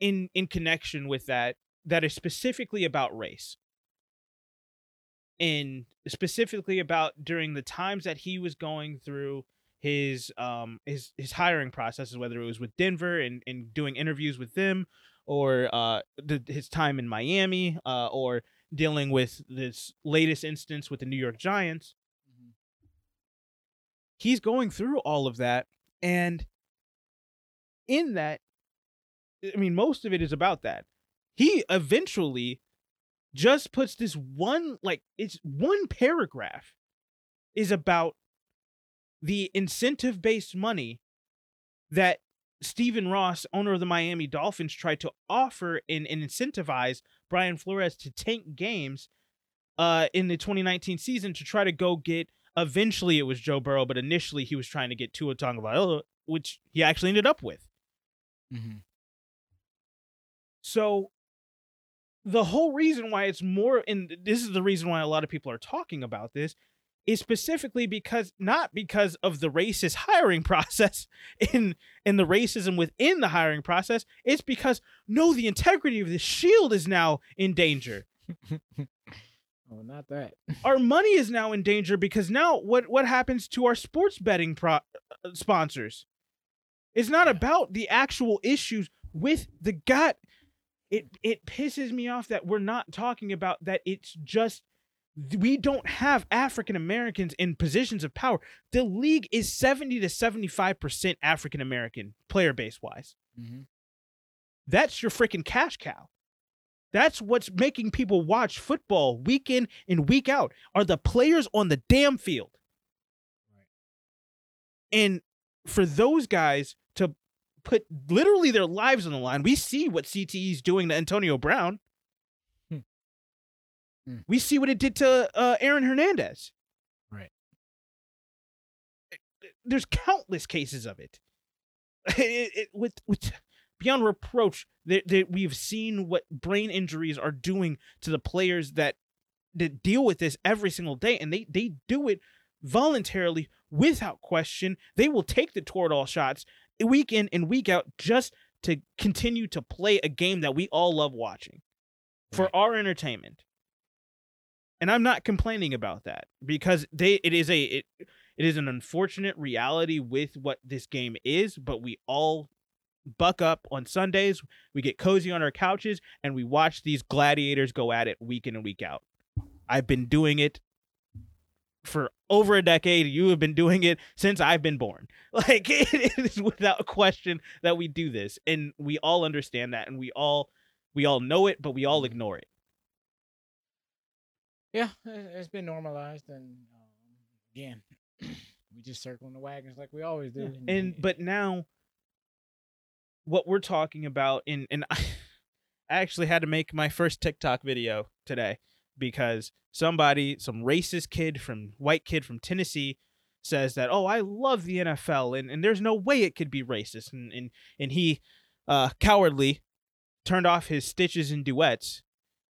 in in connection with that that is specifically about race and specifically about during the times that he was going through his um his his hiring processes whether it was with Denver and and doing interviews with them or uh the, his time in Miami uh or dealing with this latest instance with the New York Giants Mhm. he's going through all of that and in that i mean most of it is about that he eventually just puts this one like it's one paragraph is about the incentive based money that Stephen Ross, owner of the Miami Dolphins, tried to offer and, and incentivize Brian Flores to tank games uh, in the 2019 season to try to go get. Eventually, it was Joe Burrow, but initially he was trying to get Tua Tagovailoa, which he actually ended up with. Mhm. So, the whole reason why it's more, and this is the reason why a lot of people are talking about this, is specifically because not because of the racist hiring process in and the racism within the hiring process. It's because no, the integrity of the shield is now in danger. oh, not that. our money is now in danger because now what what happens to our sports betting pro- uh, sponsors it's not about the actual issues with the gut it it pisses me off that we're not talking about that it's just we don't have African Americans in positions of power. The league is 70 to 75% African American player base wise. hmm That's your freaking cash cow. That's what's making people watch football week in and week out are the players on the damn field. Right. And for those guys put literally their lives on the line, we see what CTE is doing to Antonio Brown. Hmm. Hmm. We see what it did to uh, Aaron Hernandez. Right. There's countless cases of it. It- it- with with beyond reproach that, that we've seen what brain injuries are doing to the players that to deal with this every single day, and they they do it voluntarily without question. They will take the Toradol shots week in and week out just to continue to play a game that we all love watching for our entertainment. And I'm not complaining about that because they it is a it, it is an unfortunate reality with what this game is, but we all buck up on Sundays, we get cozy on our couches and we watch these gladiators go at it week in and week out. I've been doing it for over a decade. You have been doing it since I've been born. Like it is without question that we do this, and we all understand that, and we all we all know it, but we all ignore it. Yeah, it- it's been normalized, and um, again, we just circling the wagons like we always do. And but now, what we're talking about, in and I, I actually had to make my first TikTok video today because somebody, some racist kid from white kid from Tennessee, says that oh I love the NFL and, and there's no way it could be racist and and and he, uh, cowardly, turned off his stitches and duets.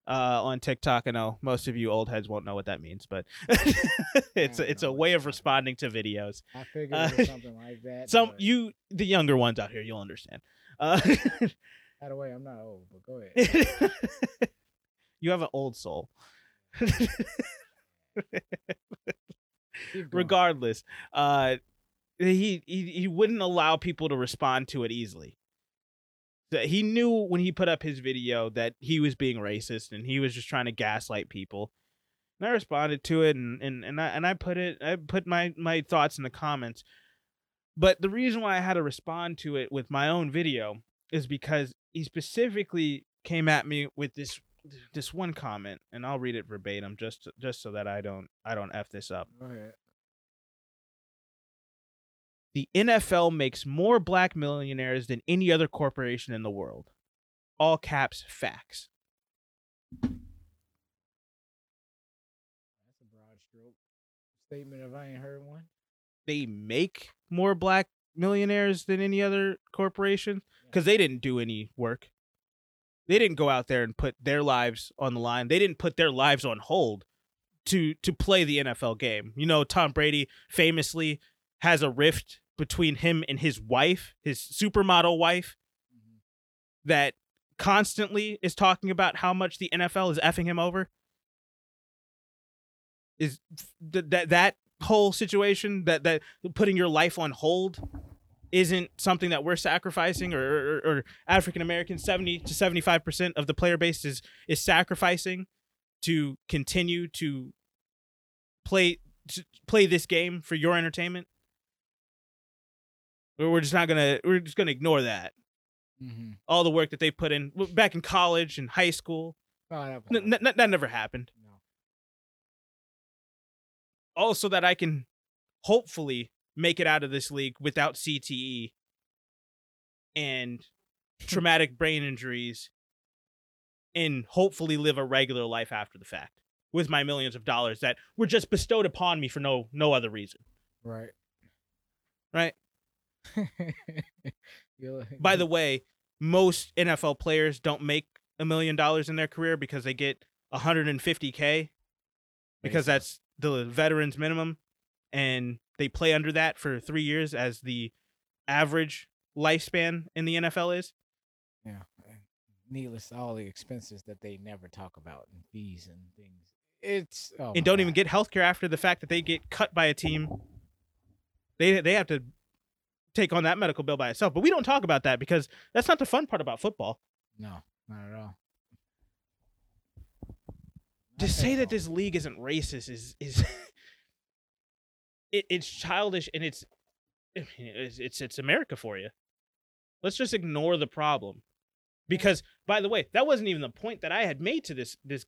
Uh, on TikTok, I know most of you old heads won't know what that means, but it's a, it's a way of responding to videos. I figured uh, it was something like that. Some but you the younger ones out here, you'll understand. Uh, By the way, I'm not old, but go ahead. you have an old soul. Regardless, uh, he, he he wouldn't allow people to respond to it easily. He knew when he put up his video that he was being racist and he was just trying to gaslight people. And I responded to it and, and, and I and I put it I put my, my thoughts in the comments. But the reason why I had to respond to it with my own video is because he specifically came at me with this this one comment and I'll read it verbatim just just so that I don't I don't F this up. The NFL makes more black millionaires than any other corporation in the world. All caps facts. That's a broad stroke statement if I ain't heard one. They make more black millionaires than any other corporation because they didn't do any work. They didn't go out there and put their lives on the line. They didn't put their lives on hold to to play the NFL game. You know, Tom Brady famously has a rift between him and his wife, his supermodel wife, Mhm. that constantly is talking about how much the NFL is effing him over. Is th- that that whole situation that that putting your life on hold isn't something that we're sacrificing or or, or African American 70 to 75% of the player base is is sacrificing to continue to play to play this game for your entertainment. We're just not gonna we're just gonna ignore that. Mm-hmm. all the work that they put in back in college and high school. Oh, that, N- n- that never happened. No. also that I can hopefully make it out of this league without CTE and traumatic brain injuries and hopefully live a regular life after the fact with my millions of dollars that were just bestowed upon me for no no other reason. Right. right? By the way most NFL players don't make a million dollars in their career because they get 150k because that's the veterans minimum and they play under that for 3 years as the average lifespan in the NFL is yeah. Needless all the expenses that they never talk about and fees and things. It's oh and don't even get health care after the fact that they get cut by a team they they have to take on that medical bill by itself but we don't talk about that because that's not the fun part about football no, not at all. to Not say at that this league isn't racist is is it, it's childish and it's it's it's it's America for you. Let's just ignore the problem, because by the way, that wasn't even the point that I had made to this this.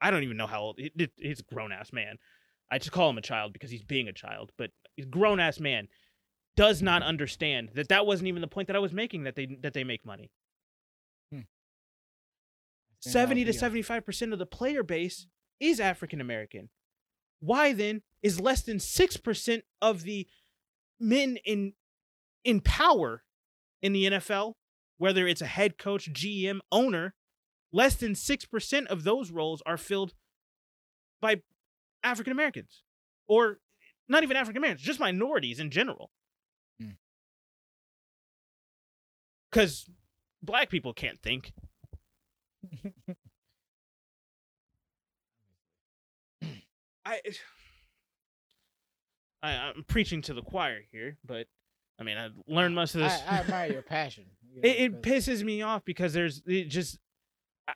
I don't even know how old he- he's a grown ass man. I just call him a child because he's being a child, but he's a grown ass man does not understand that that wasn't even the point that I was making that they that they make money. Stand 70 to 75 percent of the player base is African American. Why then is less than six percent of the men in in power in the NFL, whether it's a head coach, GM, owner, less than six percent of those roles are filled by African Americans or not even African Americans, just minorities in general. Hmm. Because black people can't think. I, I I'm preaching to the choir here, but I mean I learned most of this. I admire your passion. you know, it, it pisses me off because there's it just I,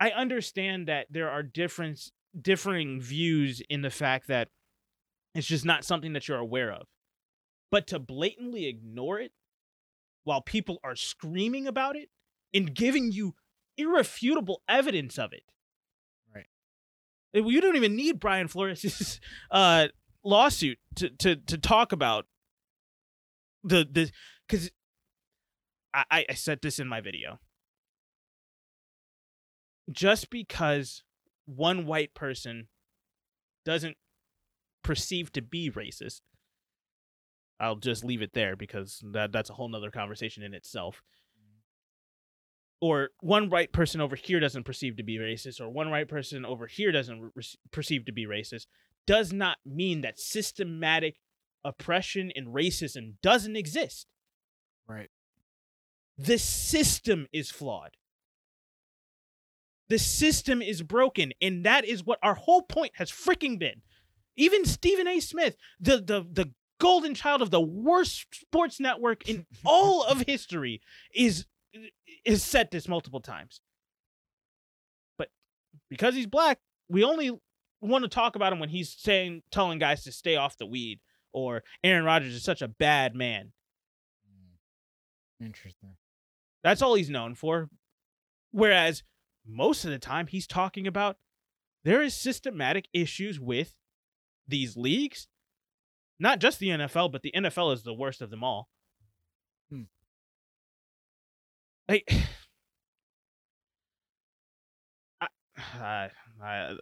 I understand that there are different differing views in the fact that it's just not something that you're aware of but to blatantly ignore it while people are screaming about it and giving you irrefutable evidence of it you don't even need brian flores' uh lawsuit to to to talk about the the because I, I said this in my video. Just because one white person doesn't perceive to be racist, I'll just leave it there because that that's a whole nother conversation in itself. Or one white person over here doesn't perceive to be racist, or one white person over here doesn't re- perceive to be racist, does not mean that systematic oppression and racism doesn't exist right. the system is flawed. The system is broken, and that is what our whole point has freaking been. Even Stephen A. Smith, the the the golden child of the worst sports network in all of history, is is said this multiple times. But because he's black, we only want to talk about him when he's saying telling guys to stay off the weed or Aaron Rodgers is such a bad man. Interesting. That's all he's known for. Whereas most of the time he's talking about there is systematic issues with these leagues. Not just the NFL, but the NFL is the worst of them all. Like I, I, I,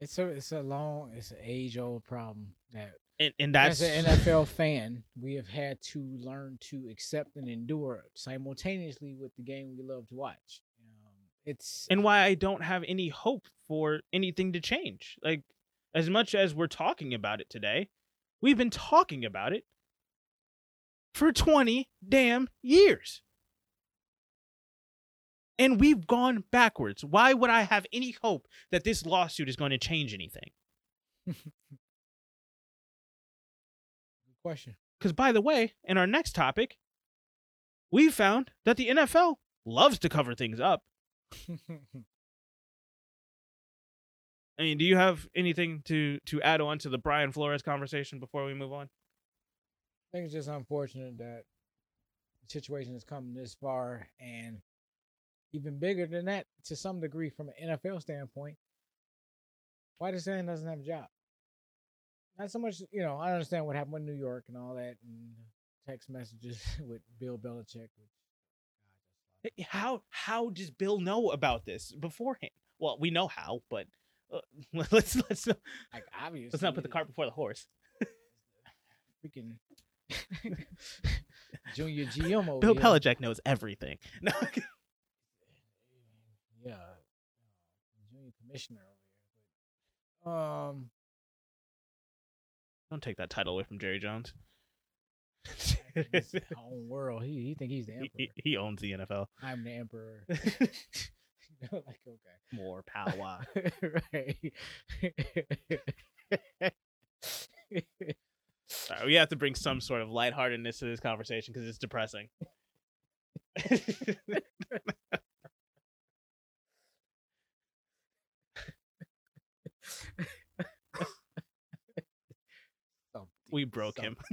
It's a it's a long it's an age old problem that and, and that's as an NFL fan we have had to learn to accept and endure simultaneously with the game we love to watch. Um, it's and why I don't have any hope for anything to change. Like as much as we're talking about it today, we've been talking about it for 20 damn years. And we've gone backwards. Why would I have any hope that this lawsuit is going to change anything? good question. Because, by the way, in our next topic, we found that the NFL loves to cover things up. I mean, do you have anything to to add on to the Brian Flores conversation before we move on? I think it's just unfortunate that the situation has come this far and even bigger than that to some degree from an NFL standpoint. Why does Stan doesn't have a job? Not so much, you know, I understand what happened with New York and all that and text messages with Bill Belichick. Which, How how does Bill know about this beforehand? Well, we know how, but uh, let's let's not, like obviously let's not put the cart before the horse. freaking Junior GM Bill here. Belichick knows everything. No, yeah, uh, junior commissioner over here. But, um, don't take that title away from Jerry Jones. his own world. He he think he's the emperor. he- he owns the NFL. I'm the emperor. You know, like okay, More power. right. Right, we have to bring some sort of lightheartedness to this conversation because it's depressing. We broke him.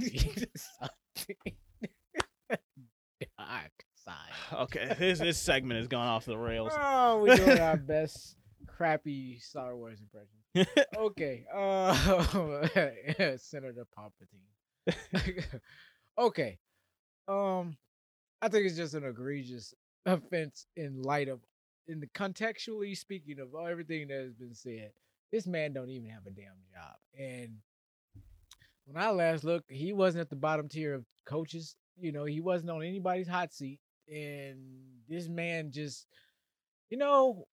Dark side. okay, this this segment has gone off the rails. Oh, we're doing our best crappy Star Wars impression. Okay. Uh, Senator Palpatine. okay. Um, I think it's just an egregious offense in light of, in the contextually speaking of everything that has been said. This man don't even have a damn job, and when I last looked, he wasn't at the bottom tier of coaches. You know, he wasn't on anybody's hot seat, and this man just, you know,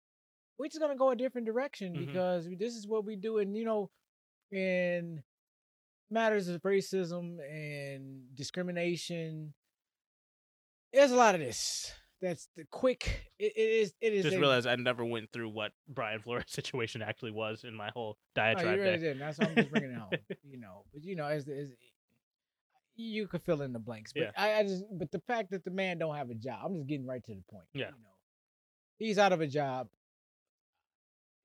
we're just gonna go a different direction Mhm. because this is what we do, and you know, in matters of racism and discrimination, there's a lot of this. That's the quick. It, it is. It is. Just a- realized I never went through what Brian Flores' situation actually was in my whole you diatribe really didn't. That's why I'm just bringing it home. You know, but you know, as, as you could fill in the blanks. But Yeah. I, I just, but the fact that the man don't have a job, I'm just getting right to the point. Yeah. You know, he's out of a job.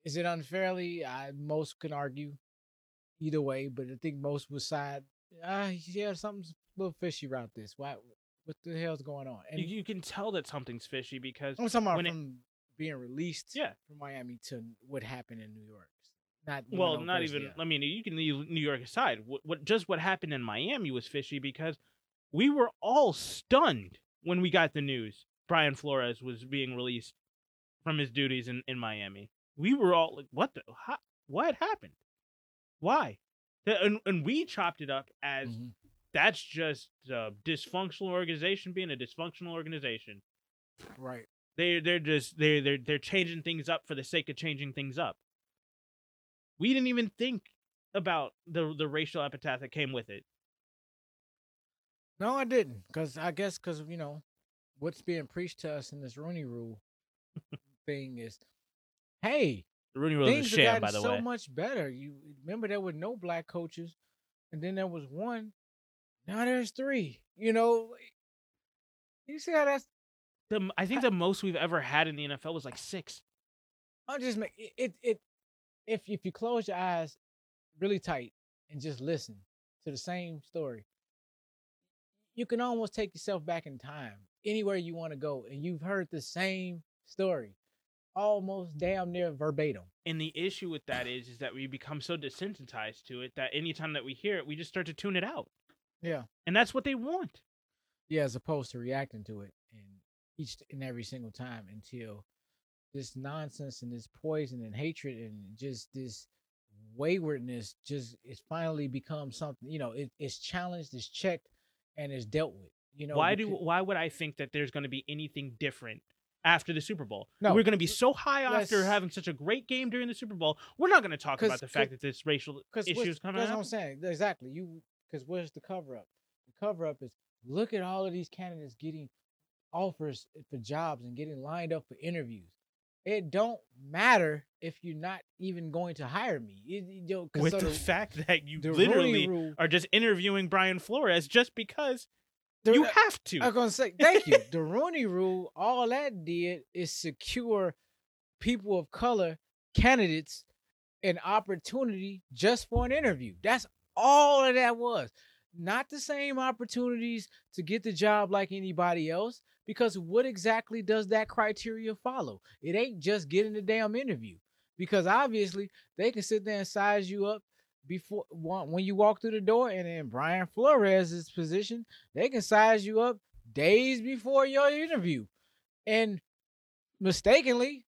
Is it unfairly? I most can argue either way, but I think most would side. Ah, yeah, something's a little fishy about this. Why? What the hell's going on? And You, you can tell that something's fishy because I'm talking about when it- from being released Yeah. from Miami to what happened in New York. Not well, not first, even. yeah. I mean, you can leave New York aside. What, what just what happened in Miami was fishy because we were all stunned when we got the news Brian Flores was being released from his duties in, in Miami. We were all like, "What the? How, what happened? Why?" And, and we chopped it up as Mhm. That's just a dysfunctional organization being a dysfunctional organization. right. They they're just they they're they're changing things up for the sake of changing things up. We didn't even think about the the racial epithet that came with it. No, I didn't, because I guess because you know what's being preached to us in this Rooney Rule thing is, hey, The Rooney Rule is a things sham, by the so way. much better. You remember there were no black coaches, and then there was one. Now there's three. You know, you see how that's. The I think the most we've ever had in the NFL was like six. I'm just make it, it. It if if you close your eyes really tight and just listen to the same story, you can almost take yourself back in time anywhere you want to go, and you've heard the same story, almost damn near verbatim. And the issue with that is is that we become so desensitized to it that anytime that we hear it, we just start to tune it out. Yeah, And that's what they want. yeah, as opposed to reacting to it and each and every single time until this nonsense and this poison and hatred and just this waywardness just it's finally become something you know it, it's challenged it's checked and it's dealt with you know why do why would I think that there's going to be anything different after the Super Bowl? No, we're going to be so high after having such a great game during the Super Bowl. We're not going to talk about the fact that this racial issues coming that's what out. i'm saying exactly you because where's the cover up the cover up is look at all of these candidates getting offers for jobs and getting lined up for interviews it don't matter if you're not even going to hire me It- it- yo, 'cause With so the the- fact that you literally rule, are just interviewing Brian Flores just because the- you have to. I was gonna say thank you. The Rooney Rule, all that did is secure people of color candidates an opportunity just for an interview. That's all of that was. Not the same opportunities to get the job like anybody else. Because what exactly does that criteria follow? It ain't just getting the damn interview. Because obviously they can sit there and size you up before when you walk through the door, and in Brian flores's position, they can size you up days before your interview and mistakenly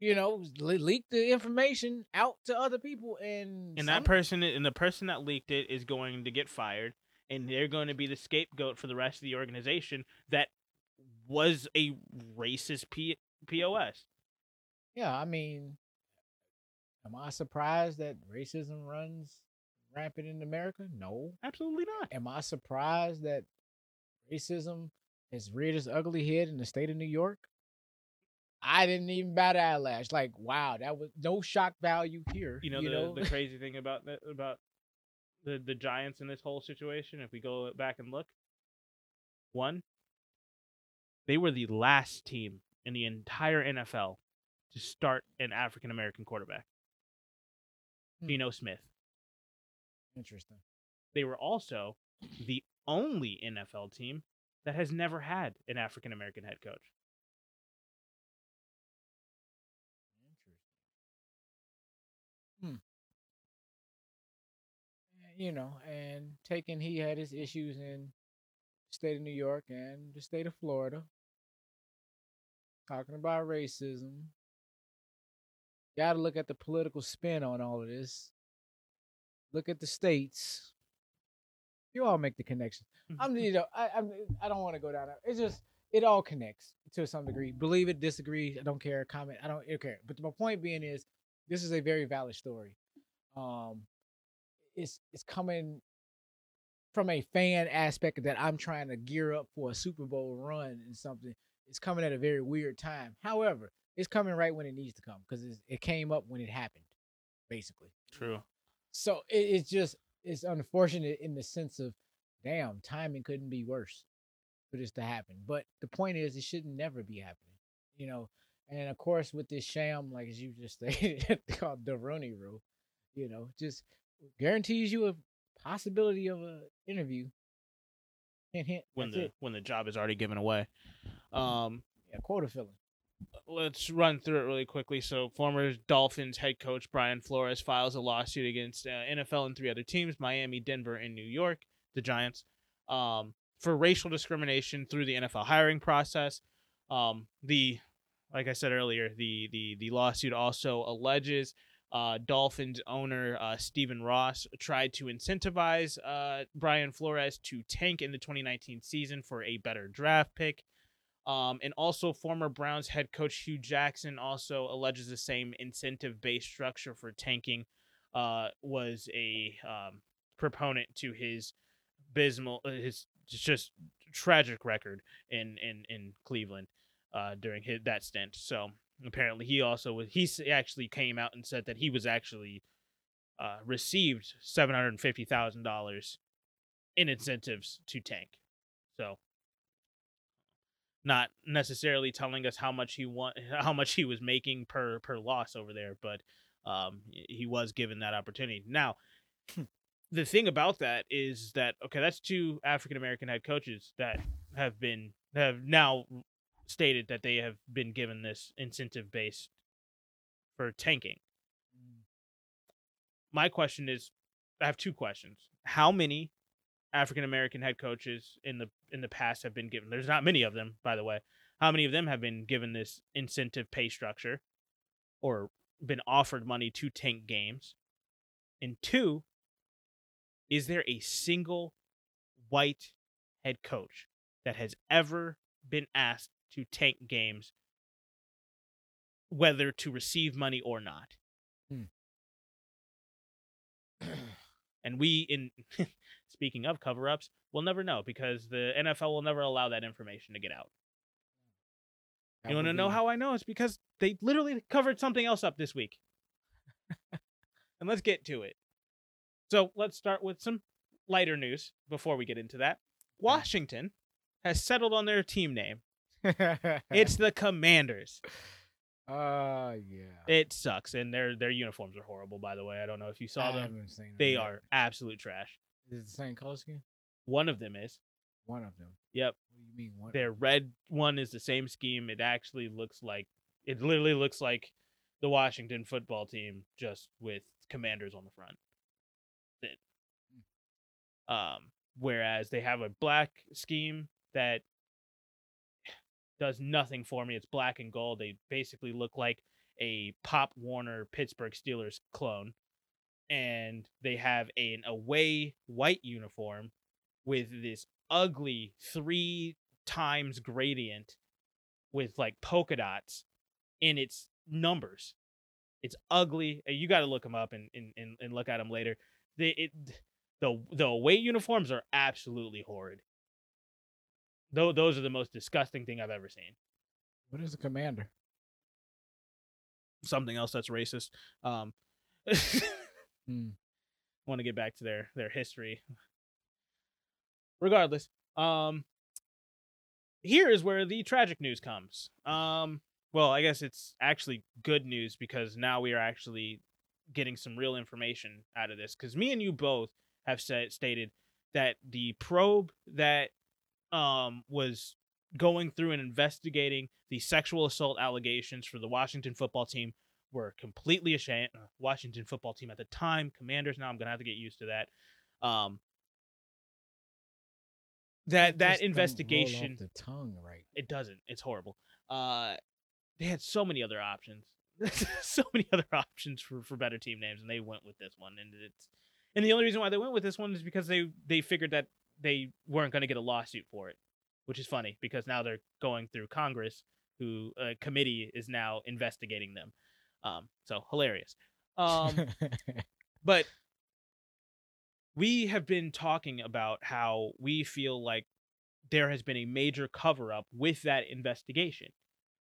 you know le- leak the information out to other people and and some- that person and the person that leaked it is going to get fired and they're going to be the scapegoat for the rest of the organization that was a racist P- POS. yeah i mean am i surprised that racism runs rampant in america no Absolutely not. am i surprised that racism has reared its ugly head in the state of new york i didn't even bat an eyelash like wow that was no shock value here You know, the, the crazy thing about that about the the Giants in this whole situation, if we go back and look, one, they were the last team in the entire NFL to start an African American quarterback. Hmm. Geno Smith. interesting They were also the only NFL team that has never had an African American head coach. You know, and taking he had his issues in the state of New York and the state of Florida. Talking about racism. Got to look at the political spin on all of this. Look at the states. You all make the connection. I'm, you know, I, I'm, I don't want to go down. That. It's just it all connects to some degree. Believe it, disagree, I don't care, comment, I don't care. But my point being is this is a very valid story. Um it's it's coming from a fan aspect that I'm trying to gear up for a Super Bowl run and something. It's coming at a very weird time. However, it's coming right when it needs to come because it came up when it happened, basically. True. So it, it's just it's unfortunate in the sense of, damn, timing couldn't be worse for this to happen. But the point is, it shouldn't never be happening, you know. And of course, with this sham, like as you just stated, called the Rooney Rule, you know, just guarantees you a possibility of a interview. Hint, hint. When that's the it. when the job is already given away. Um, Yeah, quota filling. let's run through it really quickly. So, former Dolphins head coach Brian Flores files a lawsuit against uh, NFL and three other teams Miami, Denver, and New York, the Giants, um, for racial discrimination through the NFL hiring process. Um, the, like I said earlier, the, the, the lawsuit also alleges uh, Dolphins owner uh, Stephen Ross tried to incentivize uh, Brian Flores to tank in the 2019 season for a better draft pick. Um, and also, former Browns head coach Hue Jackson also alleges the same incentive based structure for tanking uh, was a um, proponent to his abysmal, uh, his just tragic record in, in, in Cleveland uh, during his, that stint. So apparently, he also was, he actually came out and said that he was actually uh, received $750,000 in incentives to tank. So not necessarily telling us how much he want how much he was making per per loss over there, but um he was given that opportunity. Now, the thing about that is that okay, that's two African American head coaches that have been have now stated that they have been given this incentive based for tanking. Mm. My question is I have two questions. How many African American head coaches in the in the past have been given. There's not many of them, by the way. How many of them have been given this incentive pay structure or been offered money to tank games? And two, is there a single white head coach that has ever been asked to tank games whether to receive money or not? Hmm. And we in speaking of cover-ups, we'll never know because the NFL will never allow that information to get out. That you want to know how I know? It's because they literally covered something else up this week. and let's get to it. So let's start with some lighter news before we get into that. Washington has settled on their team name. It's the Commanders. Uh yeah. It sucks, and their their uniforms are horrible. By the way, I don't know if you saw I them. them They yet. are absolute trash. Is it the same color scheme? One of them is. One of them. Yep. What do you mean one? Their red one is the same scheme. It actually looks like it literally looks like the Washington football team just with commanders on the front. It- Um, whereas they have a black scheme that does nothing for me. It's black and gold. They basically look like a Pop Warner Pittsburgh Steelers clone. And they have an away white uniform with this ugly three times gradient with like polka dots in its numbers. It's ugly. You got to look them up and, and, and, look at them later. It the the away uniforms are absolutely horrid. Though those are the most disgusting thing I've ever seen. What is a commander? Something else that's racist. Um, Hmm. want to get back to their their history. Regardless, um, here is where the tragic news comes. Um, well, I guess it's actually good news because now we are actually getting some real information out of this. Because me and you both have said stated that the probe that um was going through and investigating the sexual assault allegations for the Washington football team were completely ashamed. uh, Washington football team at the time, Commanders. Now I'm gonna have to get used to that. Um, that that just don't roll off investigation the tongue right. it doesn't. It's horrible. Uh, they had so many other options, so many other options for for better team names, and they went with this one. And it's and the only reason why they went with this one is because they they figured that they weren't going to get a lawsuit for it, which is funny because now they're going through Congress, who a committee is now investigating them. Um, so hilarious. Um, but we have been talking about how we feel like there has been a major cover up with that investigation.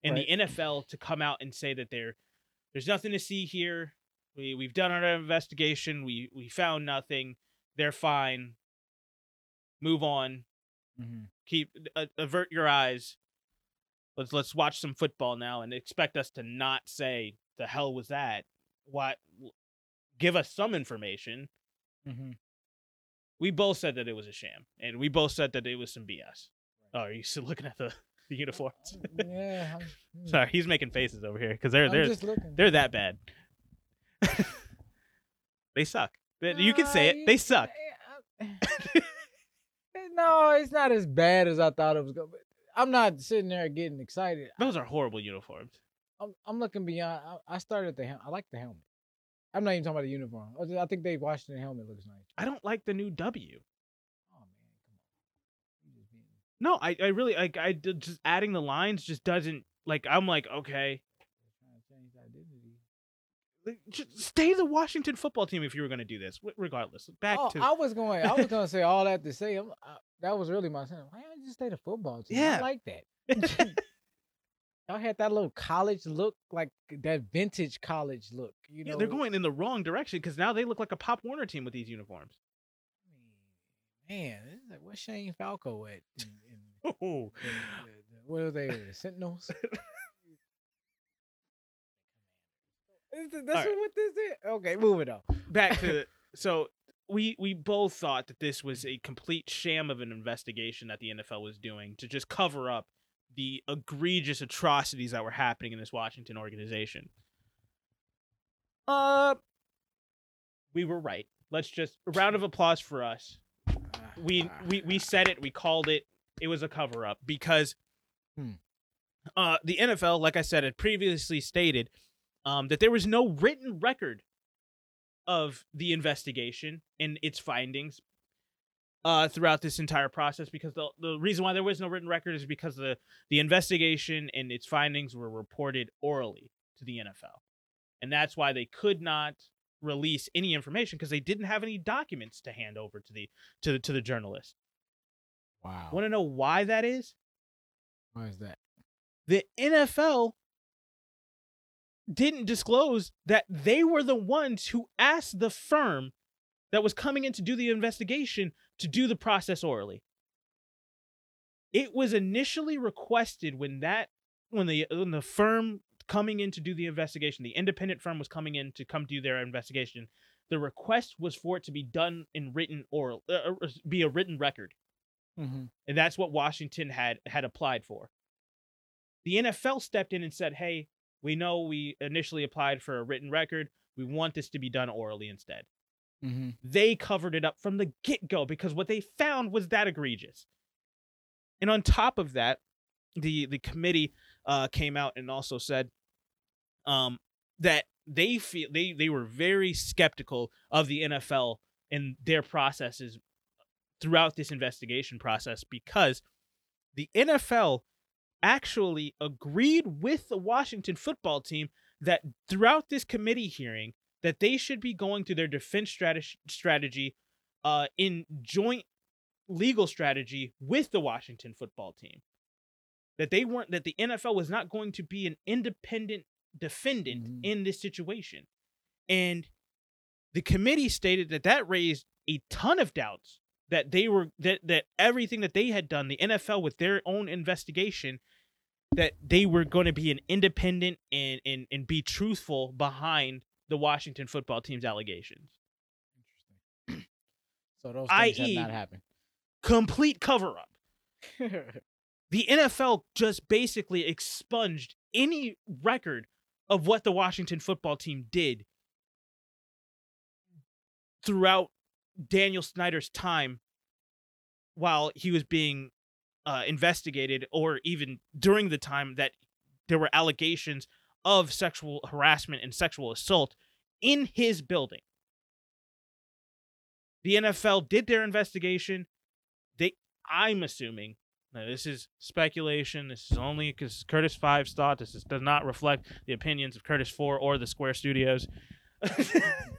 And Right. the NFL to come out and say that there there's nothing to see here. We we've done our investigation. We we found nothing. They're fine. Move on. Mhm. Keep uh, avert your eyes. Let's let's watch some football now and expect us to not say the hell was that? What give us some information Mhm. we both said that it was a sham, and we both said that it was some BS. Oh, are you still looking at the, the uniforms? yeah. I'm, mm, Sorry, he's making faces over here because they're they're they're that bad. they suck. But You can say it. They suck. No, it's not as bad as I thought it was going. to I'm not sitting there getting excited. Those are horrible uniforms. I'm, I'm looking beyond. I, I started at the helmet. I like the helmet. I'm not even talking about the uniform. I just- I think Dave Washington helmet looks nice. I don't like the new W. Oh man, come on. You just being- No, I, I really like I just adding the lines just doesn't like I'm like okay, trying to change identity. like, just stay the Washington football team if you were going to do this. Regardless, back Oh, to I was going. I was going to say all that to say. I'm, that was really my son. Why don't you just stay the football team? Yeah. I like that. Y'all had that little college look, like that vintage college look. You know, yeah, they're going in the wrong direction because now they look like a Pop Warner team with these uniforms. Man, like where's Shane Falco at? In, in, Oh, in what are they? The Sentinels. Is it- That's Alright. what this is. Okay, moving on. back to so we we both thought that this was a complete sham of an investigation that the NFL was doing to just cover up the egregious atrocities that were happening in this Washington organization. Uh we were right. Let's just a round of applause for us. We we we said it, we called it. It was a cover up because Hmm. uh the NFL, like I said, had previously stated um that there was no written record of the investigation and its findings uh, throughout this entire process because the, the reason why there was no written record is because the, the investigation and its findings were reported orally to the NFL. And that's why they could not release any information because they didn't have any documents to hand over to the to the, to the journalist. Wow. Want to know why that is? Why is that? the NFL didn't disclose that they were the ones who asked the firm that was coming in to do the investigation to do the process orally. It was initially requested when that when the when the firm coming in to do the investigation, the independent firm was coming in to come do their investigation. The request was for it to be done in written oral, uh, uh, be a written record Mm-hmm. and that's what Washington had had applied for. The NFL stepped in and said, "Hey, we know we initially applied for a written record. We want this to be done orally instead." Mm-hmm. They covered it up from the get-go because what they found was that egregious. And on top of that, the the committee uh, came out and also said um, that they feel they they were very skeptical of the NFL and their processes throughout this investigation process because the NFL actually agreed with the Washington football team that throughout this committee hearing that they should be going through their defense strategy strategy uh, in joint legal strategy with the Washington football team. That they weren't that the NFL was not going to be an independent defendant Mhm. in this situation. And the committee stated that that raised a ton of doubts that they were that that everything that they had done the NFL with their own investigation that they were going to be an independent and and and be truthful behind the Washington football team's allegations. Interesting. so those things have not happened. Complete cover up. The NFL just basically expunged any record of what the Washington football team did throughout Daniel Snyder's time while he was being uh, investigated, or even during the time that there were allegations of sexual harassment and sexual assault in his building. The NFL did their investigation. They, I'm assuming, Now, this is speculation. This is only because Curtis Five's thought. This is, does not reflect the opinions of Curtis Four or the Square Studios.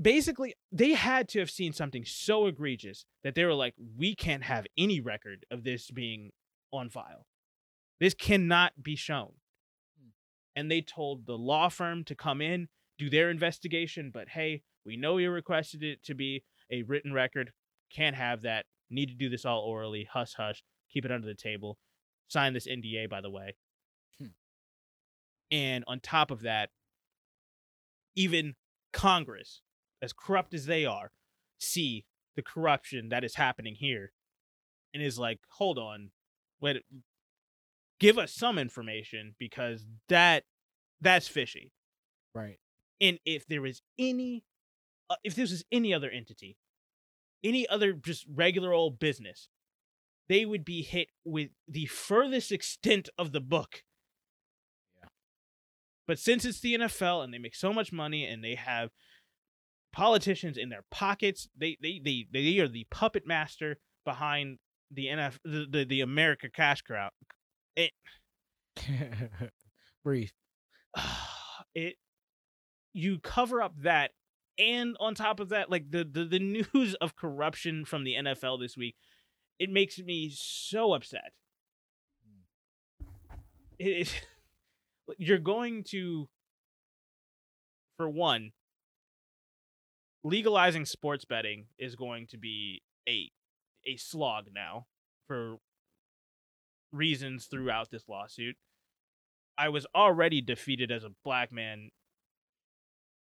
Basically, they had to have seen something so egregious that they were like, "We can't have any record of this being on file. This cannot be shown." Hmm. And they told the law firm to come in, do their investigation. But hey, we know you requested it to be a written record. Can't have that. Need to do this all orally. Hush, hush. Keep it under the table. Sign this NDA, by the way. Hmm. And on top of that, even Congress, as corrupt as they are, see the corruption that is happening here and is like, hold on, wait, give us some information because that that's fishy. Right. And if there is any, uh, if this is any other entity, any other just regular old business, they would be hit with the furthest extent of the book. Yeah. But since it's the NFL and they make so much money and they have politicians in their pockets, they they they, they are the puppet master behind the NFL, the, the, the America cash crowd. It, Brief. it you cover up that and on top of that like the, the the news of corruption from the NFL this week it makes me so upset it is you're going to for one legalizing sports betting is going to be a a slog now for reasons throughout this lawsuit I was already defeated as a black man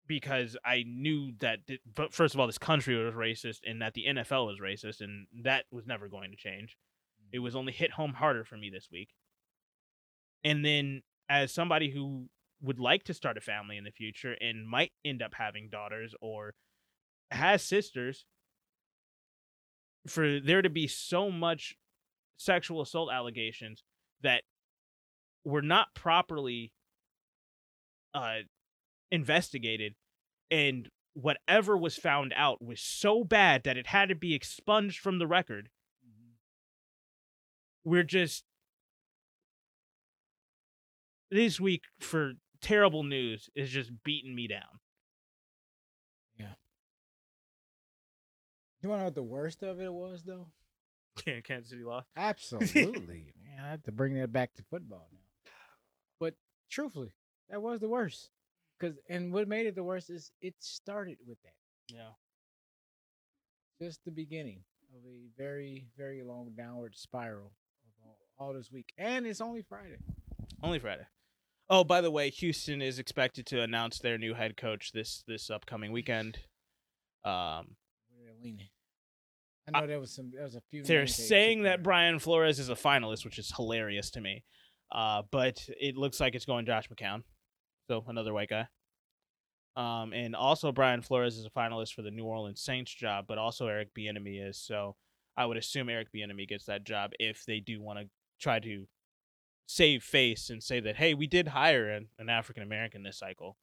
because I knew that, but first of all, this country was racist and that the NFL was racist, and that was never going to change. It was only hit home harder for me this week. And then, as somebody who would like to start a family in the future and might end up having daughters or has sisters, for there to be so much sexual assault allegations that were not properly uh investigated and whatever was found out was so bad that it had to be expunged from the record. We're just this week for terrible news is just beating me down You want to know what the worst of it was, though? Yeah, Kansas city lost Absolutely, man. I have to bring that back to football now. But truthfully, that was the worst. Cause and what made it the worst is it started with that. yeah Just the beginning of a very, very long downward spiral of all, all this week. And it's only Friday. only friday oh by the way houston is expected to announce their new head coach this this upcoming weekend um leaning. I know there was some there was a few They're saying that. Brian Flores is a finalist, which is hilarious to me. Uh, but it looks like it's going Josh McCown, so another white guy. Um, and also Brian Flores is a finalist for the New Orleans Saints job, but also Eric Bieniemy is. So I would assume Eric Bieniemy gets that job if they do want to try to save face and say that hey, we did hire an, an African American this cycle.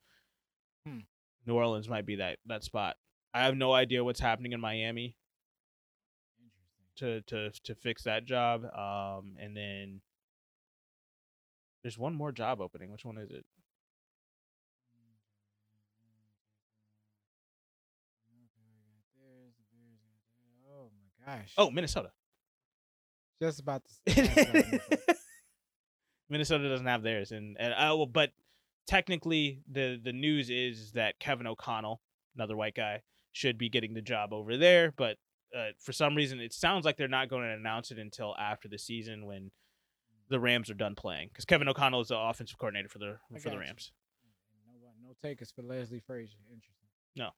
Hmm. New Orleans might be that that spot. I have no idea what's happening in Miami. To to to fix that job. Um, and then there's one more job opening. Which one is it? Oh my gosh. Oh, Minnesota. just about to Minnesota. Minnesota doesn't have theirs, and and uh, well, but technically the the news is that Kevin O'Connell, another white guy, should be getting the job over there. But uh, for some reason, it sounds like they're not going to announce it until after the season when the Rams are done playing, because Kevin O'Connell is the offensive coordinator for the for the you. Rams. No, no takers for Leslie Frazier. Interesting. No,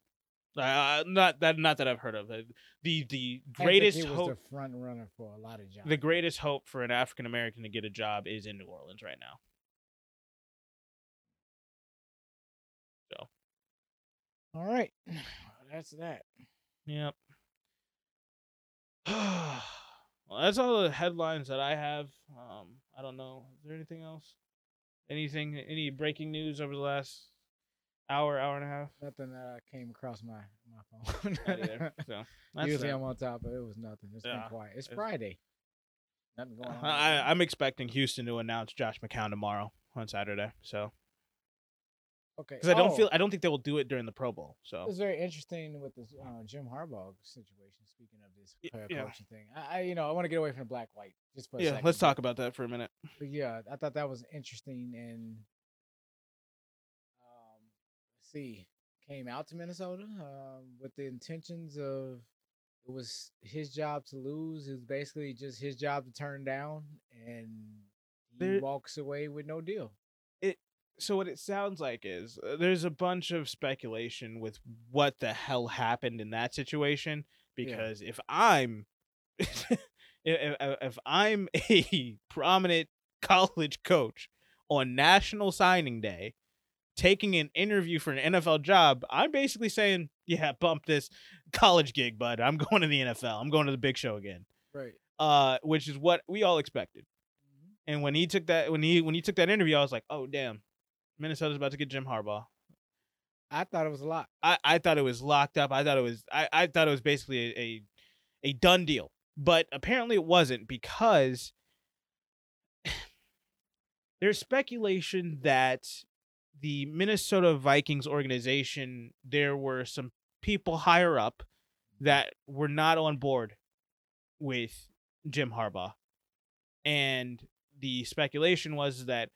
uh, not that not that I've heard of. Uh, The the greatest hope the front runner for a lot of jobs. the greatest hope for an African American to get a job is in New Orleans right now. So. All right, that's that. Yep. well, that's all the headlines that I have. Um, I don't know. Is there anything else? Anything? Any breaking news over the last hour, hour and a half? Nothing that I came across my my phone. Either. So Usually. I'm on top, but it was nothing. It's Yeah. been quiet. It's It's- Friday. Nothing going on. I, I'm expecting Houston to announce Josh McCown tomorrow on Saturday. So okay. because I don't Oh, feel I don't think they will do it during the Pro Bowl. It So was very interesting with this uh, Jim Harbaugh situation. Speaking of this yeah. coaching thing, I, I you know I want to get away from the black white just for a yeah, second. let's talk about that for a minute. But yeah, I thought that was interesting and um let's see, came out to Minnesota um with the intentions of it was his job to lose. It was basically just his job to turn down and he There- walks away with no deal. So what it sounds like is uh, there's a bunch of speculation with what the hell happened in that situation because if i'm if, if, if i'm a prominent college coach on national signing day taking an interview for an NFL job i'm basically saying yeah bump this college gig bud. I'm going to the NFL i'm going to the big show again. Right. uh which is what we all expected. And when he took that when he when he took that interview i was like oh damn Minnesota's about to get Jim Harbaugh. I thought it was a lot. I, I thought it was locked up. I thought it was I, I thought it was basically a, a a done deal. But apparently it wasn't because there's speculation that the Minnesota Vikings organization there were some people higher up that were not on board with Jim Harbaugh. And the speculation was that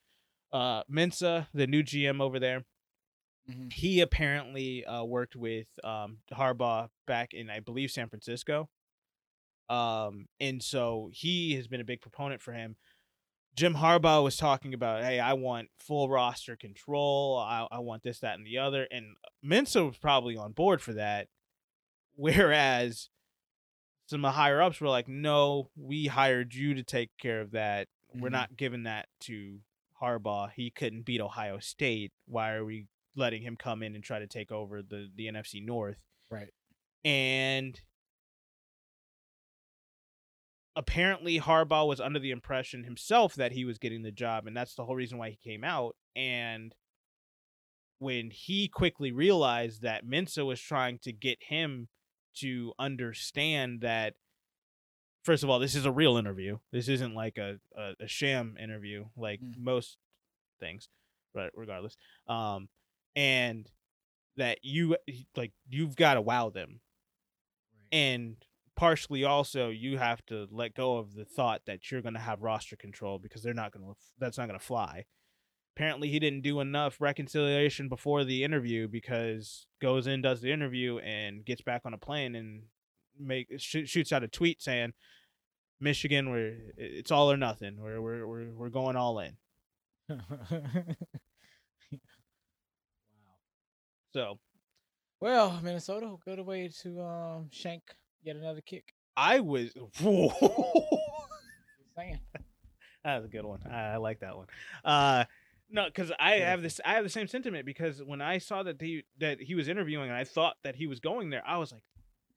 uh Mensah, the new GM over there, Mhm. he apparently uh, worked with um, Harbaugh back in, I believe, San Francisco. Um, and so he has been a big proponent for him. Jim Harbaugh was talking about, hey, I want full roster control. I, I want this, that, and the other. And Mensah was probably on board for that. Whereas some of the higher ups were like, no, we hired you to take care of that. We're Mhm. not giving that to Harbaugh. He couldn't beat Ohio State. Why are we letting him come in and try to take over the the NFC North? Right. And apparently Harbaugh was under the impression himself that he was getting the job and that's the whole reason why he came out and when he quickly realized that Mensah was trying to get him to understand that first of all this is a real interview. This isn't like a, a, a sham interview like Mm. most things but regardless. Um and that you like you've got to wow them. And partially also you have to let go of the thought that you're going to have roster control because they're not going to that's not going to fly. Apparently he didn't do enough reconciliation before the interview because goes in does the interview and gets back on a plane and make sh- shoots out a tweet saying michigan we're it's all or nothing we're we're we're, we're going all in wow. so Well, Minnesota, good way to um shank yet another kick. i was saying. That was a good one. I, I like that one. Uh, no, because I have this. I have the same sentiment because when I saw that he that he was interviewing and I thought that he was going there, I was like,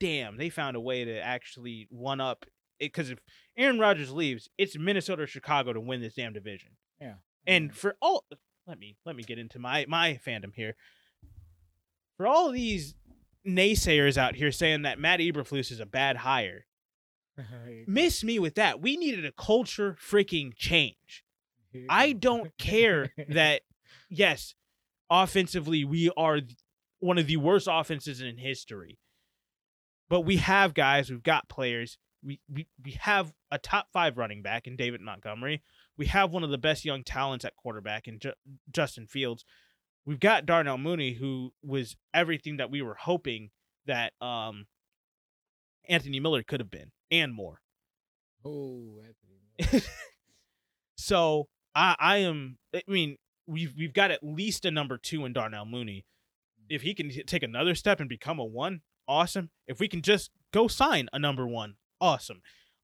"Damn, they found a way to actually one up it." Because if Aaron Rodgers leaves, it's Minnesota or Chicago to win this damn division. Yeah. And for all, let me let me get into my my fandom here. For all these naysayers out here saying that Matt Eberflus is a bad hire, miss me with that. We needed a culture freaking change. I don't care that yes, offensively we are one of the worst offenses in history. But we have guys, we've got players. We we, we have a top 5 running back in David Montgomery. We have one of the best young talents at quarterback in Ju- Justin Fields. We've got Darnell Mooney who was everything that we were hoping that um Anthony Miller could have been and more. Oh, Anthony. so I I am I mean we've we've got at least a number two in Darnell Mooney. If he can take another step and become a one, awesome. If we can just go sign a number one, awesome.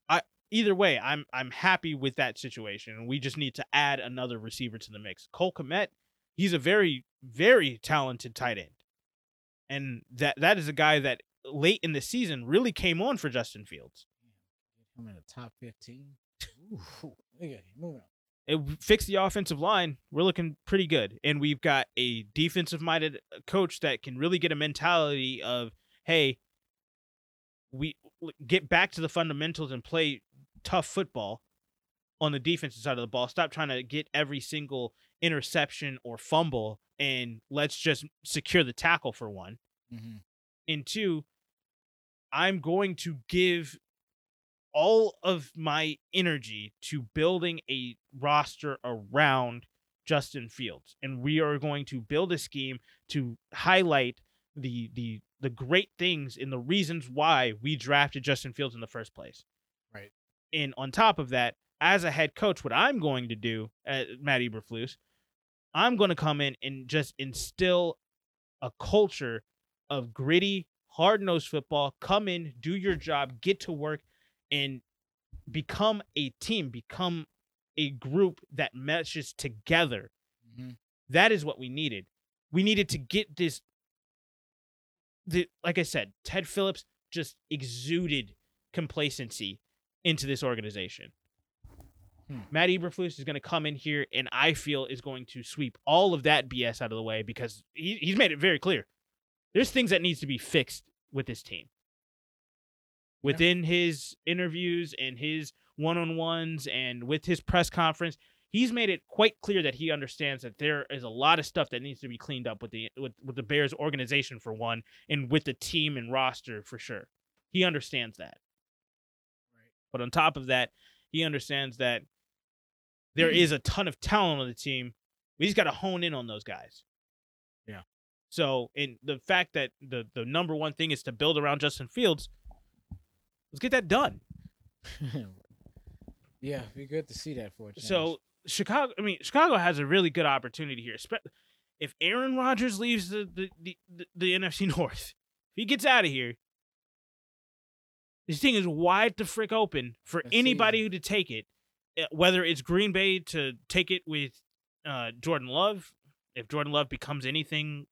I either way, I'm I'm happy with that situation. We just need to add another receiver to the mix. Cole Kmet, he's a very very talented tight end, and that that is a guy that late in the season really came on for Justin Fields. Him in the top fifteen. Ooh, okay, moving on. it fixed the offensive line. We're looking pretty good, and we've got a defensive-minded uh, coach that can really get a mentality of, hey, we get back to the fundamentals and play tough football on the defensive side of the ball. Stop trying to get every single interception or fumble and let's just secure the tackle for one. Mhm. And two, I'm going to give all of my energy to building a roster around Justin Fields. And we are going to build a scheme to highlight the the the great things and the reasons why we drafted Justin Fields in the first place. Right. And on top of that, as a head coach, what I'm going to do, uh, Matt Eberflus, I'm going to come in and just instill a culture of gritty, hard nosed football. Come in, do your job, get to work, and become a team, become a group that meshes together. Mhm. That is what we needed. We needed to get this. The, like I said, Ted Phillips just exuded complacency into this organization. Hmm. Matt Eberflus is going to come in here, and I feel is going to sweep all of that BS out of the way because he, he's made it very clear. There's things that needs to be fixed with this team. Within his interviews and his one-on-ones and with his press conference, he's made it quite clear that he understands that there is a lot of stuff that needs to be cleaned up with the with, with the Bears organization for one, and with the team and roster for sure. He understands that. Right. But on top of that, he understands that there is a ton of talent on the team. We just got to hone in on those guys. Yeah. So, in the fact that the the number one thing is to build around Justin Fields, let's get that done. yeah, be good to see that for a change. So, Chicago, I mean, Chicago has a really good opportunity here. If Aaron Rodgers leaves the the, the, the, the NFC North, if he gets out of here, this thing is wide the frick open for Let's anybody who to take it. Uh, Whether it's Green Bay to take it with uh, Jordan Love, if Jordan Love becomes anything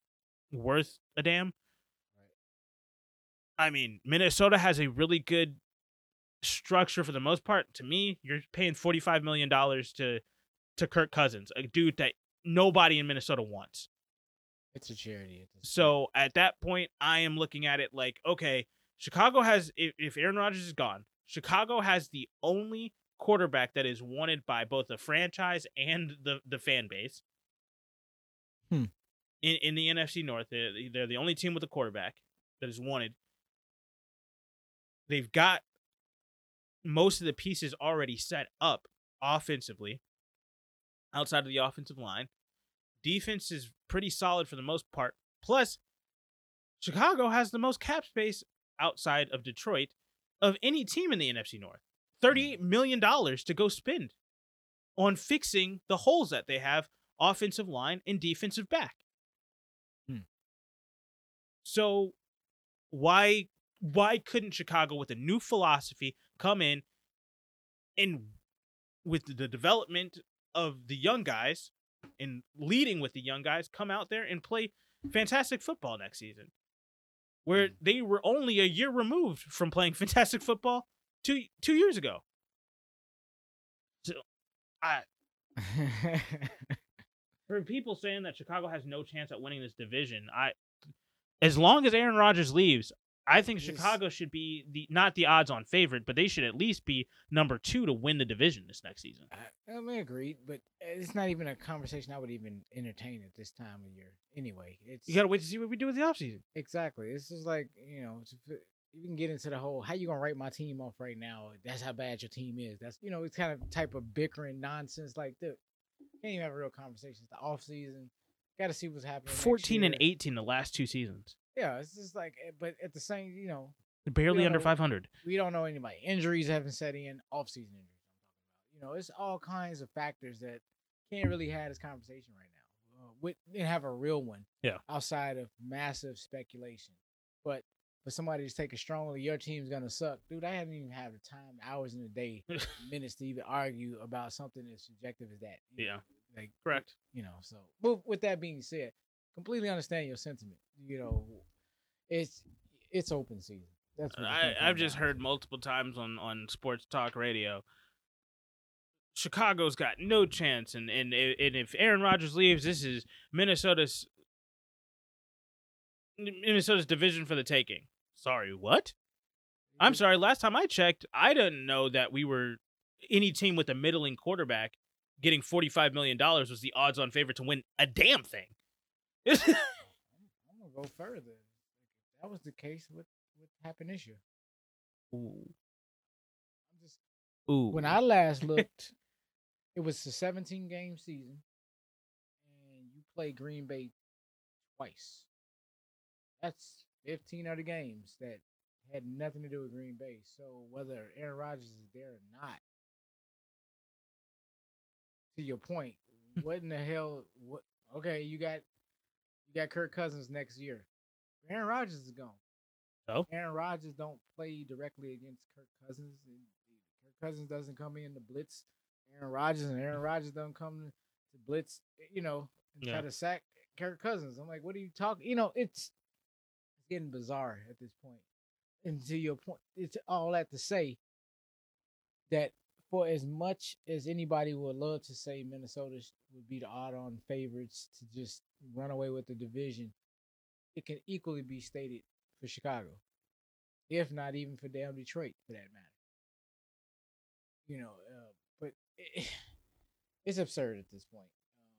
worth a damn. I mean, Minnesota has a really good structure for the most part. To me, you're paying forty five million dollars to to Kirk Cousins, a dude that nobody in Minnesota wants. it's a charity. At. So at that point, I am looking at it like, okay, Chicago has if, if Aaron Rodgers is gone, Chicago has the only quarterback that is wanted by both the franchise and the the fan base. Hmm. In in the NFC North, they're, they're the only team with a quarterback that is wanted. They've got most of the pieces already set up offensively outside of the offensive line. Defense is pretty solid for the most part. Plus, Chicago has the most cap space outside of Detroit of any team in the NFC North. $38 million to go spend on fixing the holes that they have offensive line and defensive back. Hmm. So why why couldn't Chicago with a new philosophy come in and with the development of the young guys and leading with the young guys come out there and play fantastic football next season. Where hmm. they were only a year removed from playing fantastic football two two years ago. So i for people saying that chicago has no chance at winning this division i as long as aaron Rodgers leaves i think Yes. chicago should be the not the odds on favorite but they should at least be number two to win the division this next season I, I mean, agreed, but it's not even a conversation I would even entertain at this time of year. Anyway, it's you gotta wait to see what we do with the offseason exactly. It's just like you know, you can get into the whole how you gonna write my team off right now. That's how bad your team is. That's you know, it's kind of type of bickering nonsense. Like, dude, can't even have a real conversation. It's the off season. Got to see what's happening. 14 and 18 the last two seasons Yeah, it's just like, eh, but at the same, you know, barely under 500 we don't know anybody. Injuries haven't set in. Off season injuries. I'm talking about. You know, it's all kinds of factors that can't really have this conversation right now. Uh, with and have a real one. Yeah. Outside of massive speculation, but for somebody to take it strongly, your team's gonna suck, dude. I haven't even had the time, hours in the day, minutes to even argue about something as subjective as that. Yeah. know? Like correct you know. So, but with that being said, completely understand your sentiment. You know, it's it's open season. That's what I, I've just heard multiple times on, on sports talk radio. Chicago's got no chance, and, and and if Aaron Rodgers leaves, this is Minnesota's Minnesota's division for the taking. sorry, what? I'm mm-hmm. sorry. Last time I checked, I didn't know that we were any team with a middling quarterback getting $45 million was the odds on favorite to win a damn thing. I'm, I'm gonna go further. If that was the case, what what happened this year? Ooh. I'm just Ooh. when I last looked, it was a 17 game season, and you play Green Bay twice. That's 15 other games that had nothing to do with Green Bay. So whether Aaron Rodgers is there or not, to your point, what in the hell? What? Okay, you got got Kirk Cousins next year. Aaron Rodgers is gone. Oh. Aaron Rodgers don't play directly against Kirk Cousins. and Kirk Cousins doesn't come in to blitz Aaron Rodgers, and Aaron mm. Rodgers doesn't come to blitz, you know, and Yeah. try to sack Kirk Cousins. I'm like, what are you talking? You know, it's it's getting bizarre at this point. And to your point, it's all that to say that for as much as anybody would love to say Minnesota would be the odd-on favorites to just run away with the division, it can equally be stated for Chicago, if not even for damn Detroit, for that matter. You know, uh, but it, it's absurd at this point. Um,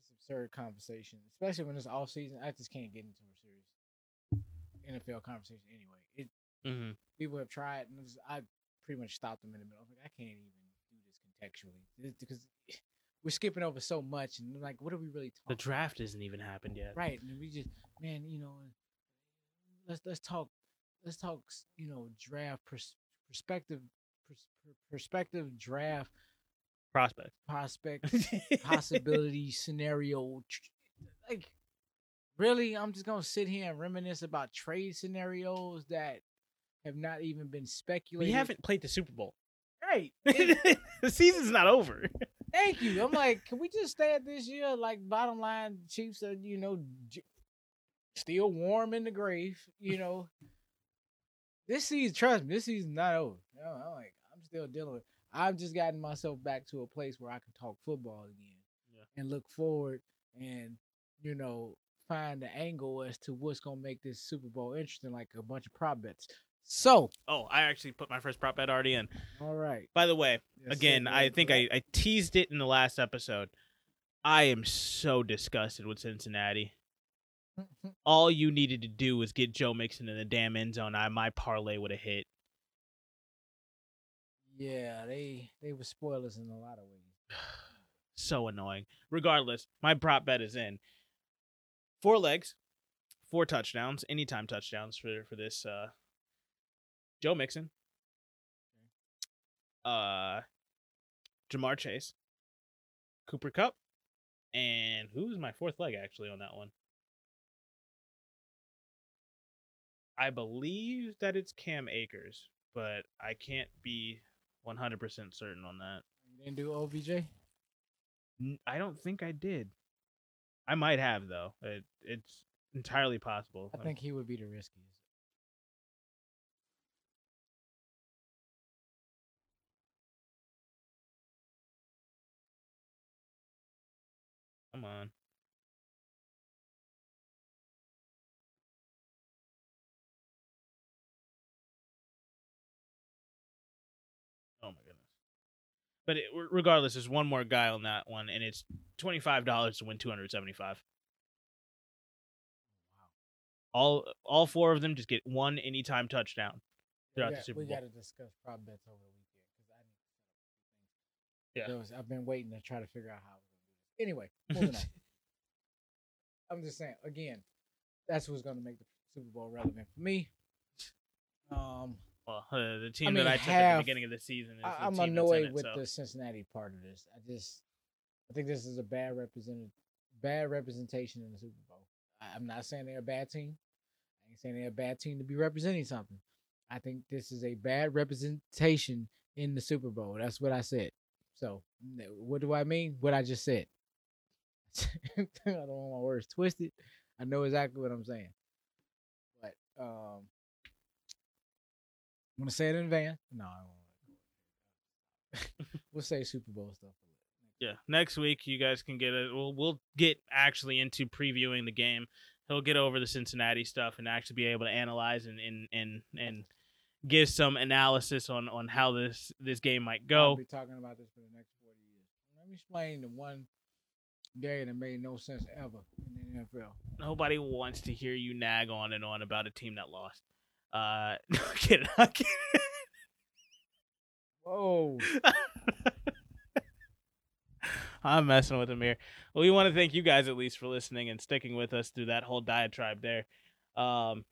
it's absurd conversation, especially when it's off season. I just can't get into a serious NFL conversation anyway. It Mhm. people have tried, and I pretty much stopped them in the middle. I'm like, I can't even do this contextually because we're skipping over so much, and I'm like, what are we really talking? The draft hasn't even happened yet. Right, and we just, man, you know, let's let's talk, let's talk, you know, draft pers- perspective, pers- perspective draft Prospect. prospect possibility scenario. Like, really, I'm just gonna sit here and reminisce about trade scenarios that have not even been speculating. we haven't played the Super Bowl. right. the season's not over. Thank you. I'm like, can we just stay at this year? Like, bottom line, Chiefs are, you know, j- still warm in the grave. You know, this season, trust me, this season's not over. No, I'm like, I'm still dealing with. I've just gotten myself back to a place where I can talk football again Yeah. and look forward and you know find the angle as to what's gonna make this Super Bowl interesting, like a bunch of prop bets. So, Oh, I actually put my first prop bet already in. all right. By the way, Yes, again, I think I. I teased it in the last episode. I am so disgusted with Cincinnati. All you needed to do was get Joe Mixon in the damn end zone. I my parlay would have hit. Yeah, they they were spoilers in a lot of ways. so annoying. Regardless, my prop bet is in. Four legs, four touchdowns, anytime touchdowns for for this uh Joe Mixon. Uh Ja'Marr Chase. Cooper Kupp. And who's my fourth leg actually on that one? I believe that it's Cam Akers, but I can't be 100% certain on that. You didn't do OBJ? I don't think I did. I might have though. It, it's entirely possible. I think he would be the riskiest. Come on. Oh my goodness. But it, regardless, there's one more guy on that one, and it's twenty five dollars to win two hundred seventy five. Wow. All all four of them just get one anytime touchdown throughout we the got, Super we Bowl. got to discuss prop bets over the weekend because I need to set up a few things. Yeah. Was- I've been waiting to try to figure out how Anyway, moving on. I'm just saying again, that's what's gonna make the Super Bowl relevant for me. Um, Well, uh, the team mean, that I took at the beginning of the season is I, the I'm team that's in annoyed it, with so. the Cincinnati part of this. I just, I think this is a bad represented, bad representation in the Super Bowl. I, I'm not saying they're a bad team. I ain't saying they're a bad team to be representing something. I think this is a bad representation in the Super Bowl. That's what I said. So, what do I mean? What I just said. I don't want my words twisted. I know exactly what I'm saying. But um, I'm gonna say it in advance. No, I won't. we'll say Super Bowl stuff. Yeah, next week you guys can get it. We'll we'll get actually into previewing the game he'll get over the Cincinnati stuff and actually be able to analyze and and and, and give some analysis on on how this this game might I'll go. be talking about this for the next forty years. Let me explain the one day that made no sense ever in the NFL. Nobody wants to hear you nag on and on about a team that lost. Uh, no I'm kidding. I'm kidding. Whoa. I'm messing with him here. Well, we want to thank you guys at least for listening and sticking with us through that whole diatribe there. Um,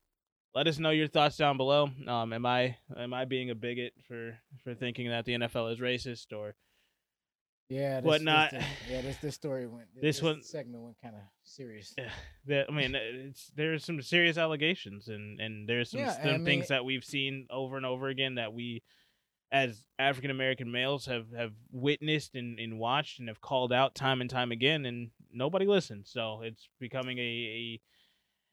let us know your thoughts down below. Um, am I am I being a bigot for for thinking that the NFL is racist or Yeah, this, Whatnot. This, yeah, this this story went. This one- segment went kind of serious. Yeah. that? I mean, it's there's some serious allegations and and there's some, Yeah, some I mean- things that we've seen over and over again that we as African American males have have witnessed and, and watched and have called out time and time again and nobody listens. So it's becoming a,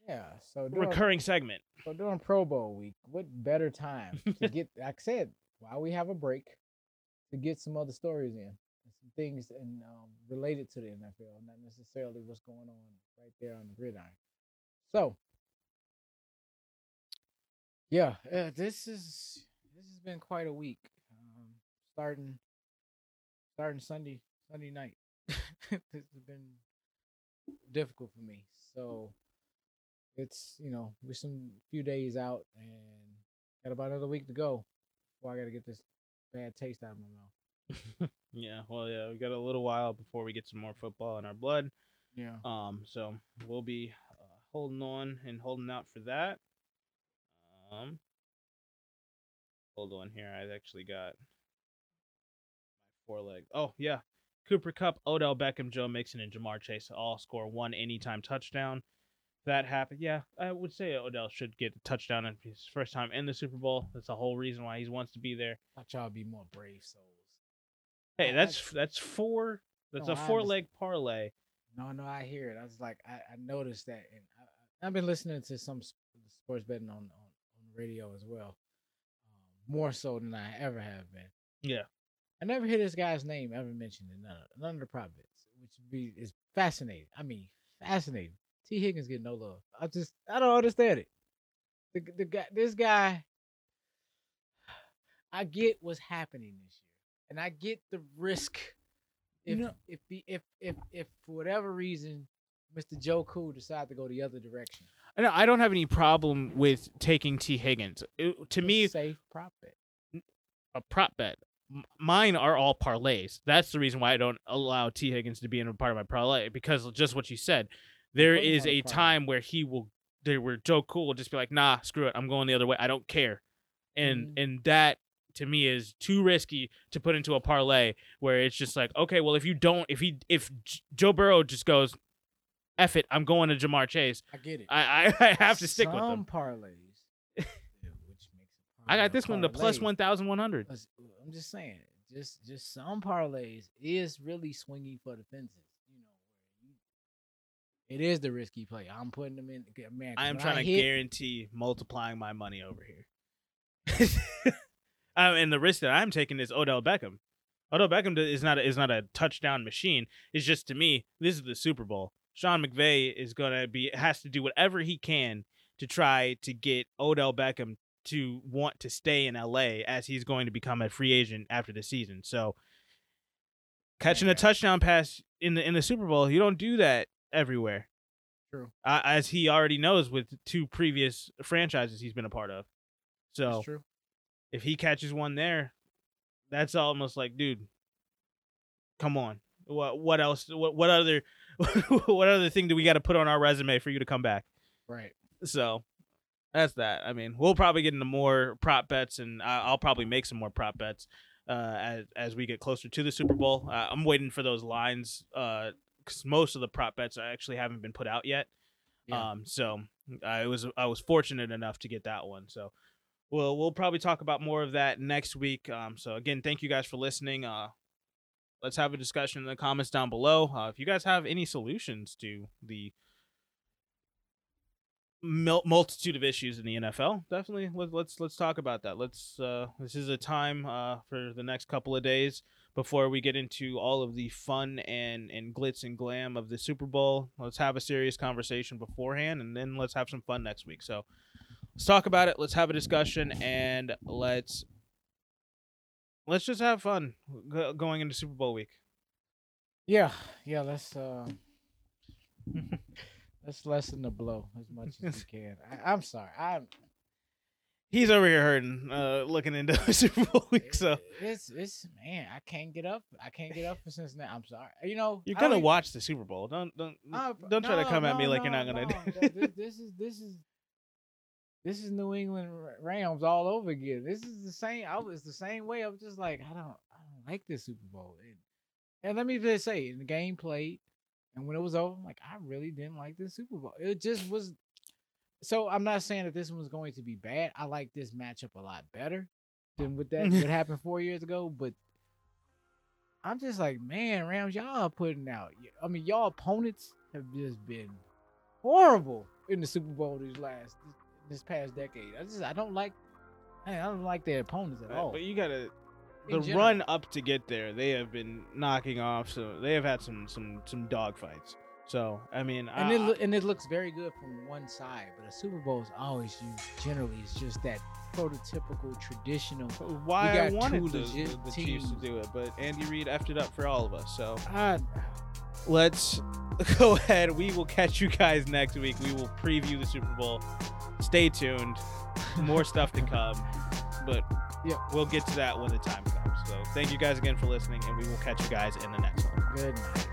Yeah. So during, recurring segment. so during Pro Bowl week, what better time to get? like I said, while we have a break, to get some other stories in, things and um, related to the NFL, not necessarily what's going on right there on the gridiron. So, yeah, uh, this is this has been quite a week. Um, starting starting Sunday Sunday night. this has been difficult for me. So it's you know we're some few days out and got about another week to go before I got to get this bad taste out of my mouth. Yeah, well, yeah, we got a little while before we get some more football in our blood. Yeah. Um, so we'll be uh, holding on and holding out for that. Um, hold on here. I actually got my foreleg. Oh yeah, Cooper Kupp, Odell Beckham, Joe Mixon, and Ja'Marr Chase all score one anytime touchdown. That happened. Yeah, I would say Odell should get a touchdown in his first time in the Super Bowl. That's the whole reason why he wants to be there. I thought y'all be more brave souls. Hey, that's that's four. That's No, a four leg parlay. No, no, I hear it. I was like, I, I noticed that, and I, I've been listening to some sports betting on on, on the radio as well, um, more so than I ever have been. Yeah. I never hear this guy's name ever mentioned in none of, none of the prop bets, which be is fascinating. I mean, fascinating. Tee Higgins get no love. I just I don't understand it. The the guy, this guy, I get what's happening this year, and I get the risk. If if if if if for whatever reason, Mr. Joe Cool decide to go the other direction, I know I don't have any problem with taking Tee Higgins. It- to me, safe prop bet. a prop bet. M- Mine are all parlays. That's the reason why I don't allow Tee Higgins to be in a part of my parlay because just what you said. There is a time where he will, there where Joe Cool will just be like, "Nah, screw it, I'm going the other way. I don't care," and Mhm. and that to me is too risky to put into a parlay where it's just like, okay, well if you don't, if he if J- Joe Burrow just goes, "F it, I'm going to Ja'Marr Chase," I get it. I I, I have to stick with Some him. parlays. yeah, which makes I got this plus parlay. one thousand one hundred. I'm just saying, just just some parlays is really swinging for the fences. You know, it is the risky play. I'm putting them in. Man, I when trying to hit, guarantee multiplying my money over here. um, and the risk that I'm taking is Odell Beckham. Odell Beckham is not a, is not a touchdown machine. It's just to me, this is the Super Bowl. Sean McVay is gonna be has to do whatever he can to try to get Odell Beckham to want to stay in LA as he's going to become a free agent after the season. So catching a touchdown pass in the in the Super Bowl, you don't do that everywhere True. uh, as he already knows with two previous franchises he's been a part of. So That's true. If he catches one there, that's almost like, dude, come on. What what else? What what other what other thing do we got to put on our resume for you to come back? Right. So that's that. I mean, we'll probably get into more prop bets, and I- I'll probably make some more prop bets uh, as as we get closer to the Super Bowl. Uh, I'm waiting for those lines because most of the prop bets actually haven't been put out yet. Yeah. Um, so I was I was fortunate enough to get that one. So we'll we'll probably talk about more of that next week. Um, so again, thank you guys for listening. Uh, let's have a discussion in the comments down below. Uh, if you guys have any solutions to the multitude of issues in the NFL, definitely let, let's let's talk about that. Let's uh, this is a time uh, for the next couple of days before we get into all of the fun and and glitz and glam of the Super Bowl. Let's have a serious conversation beforehand, and then let's have some fun next week. So let's talk about it. Let's have a discussion, and let's let's just have fun go- going into Super Bowl week. Yeah, yeah. Let's uh, let's lessen the blow as much as we can. I, I'm sorry. I'm He's over here hurting, uh, looking into Super Bowl week. So it's it's man, I can't get up. I can't get up for Cincinnati. I'm sorry. You know, you're gonna watch the Super Bowl. Don't don't Uh, don't try to no, come at me no, like you're not gonna no. do. Th- th- This is this is this is New England Rams all over again. This is the same. I was the same way. I was just like, I don't, I don't like this Super Bowl. And, and let me just say, in the game played, and when it was over, I'm like, I really didn't like this Super Bowl. It just was. So I'm not saying that this one was going to be bad. I like this matchup a lot better than what that what happened four years ago. But I'm just like, man, Rams, y'all are putting out. I mean, y'all opponents have just been horrible in the Super Bowl these last this past decade. I just I don't like man, I don't like their opponents at all. But you gotta the general. run up to get there. They have been knocking off. So they have had some some some dog fights. So I mean, and I, it loo- and it looks very good from one side, but a Super Bowl is always used generally is just that prototypical traditional. why I got wanted two the, legit the, the Chiefs to do it, but Andy Reid effed it up for all of us. So I, let's go ahead. We will catch you guys next week. We will preview the Super Bowl. Stay tuned. More stuff to come. But Yeah. we'll get to that when the time comes. So thank you guys again for listening, and we will catch you guys in the next one. good night.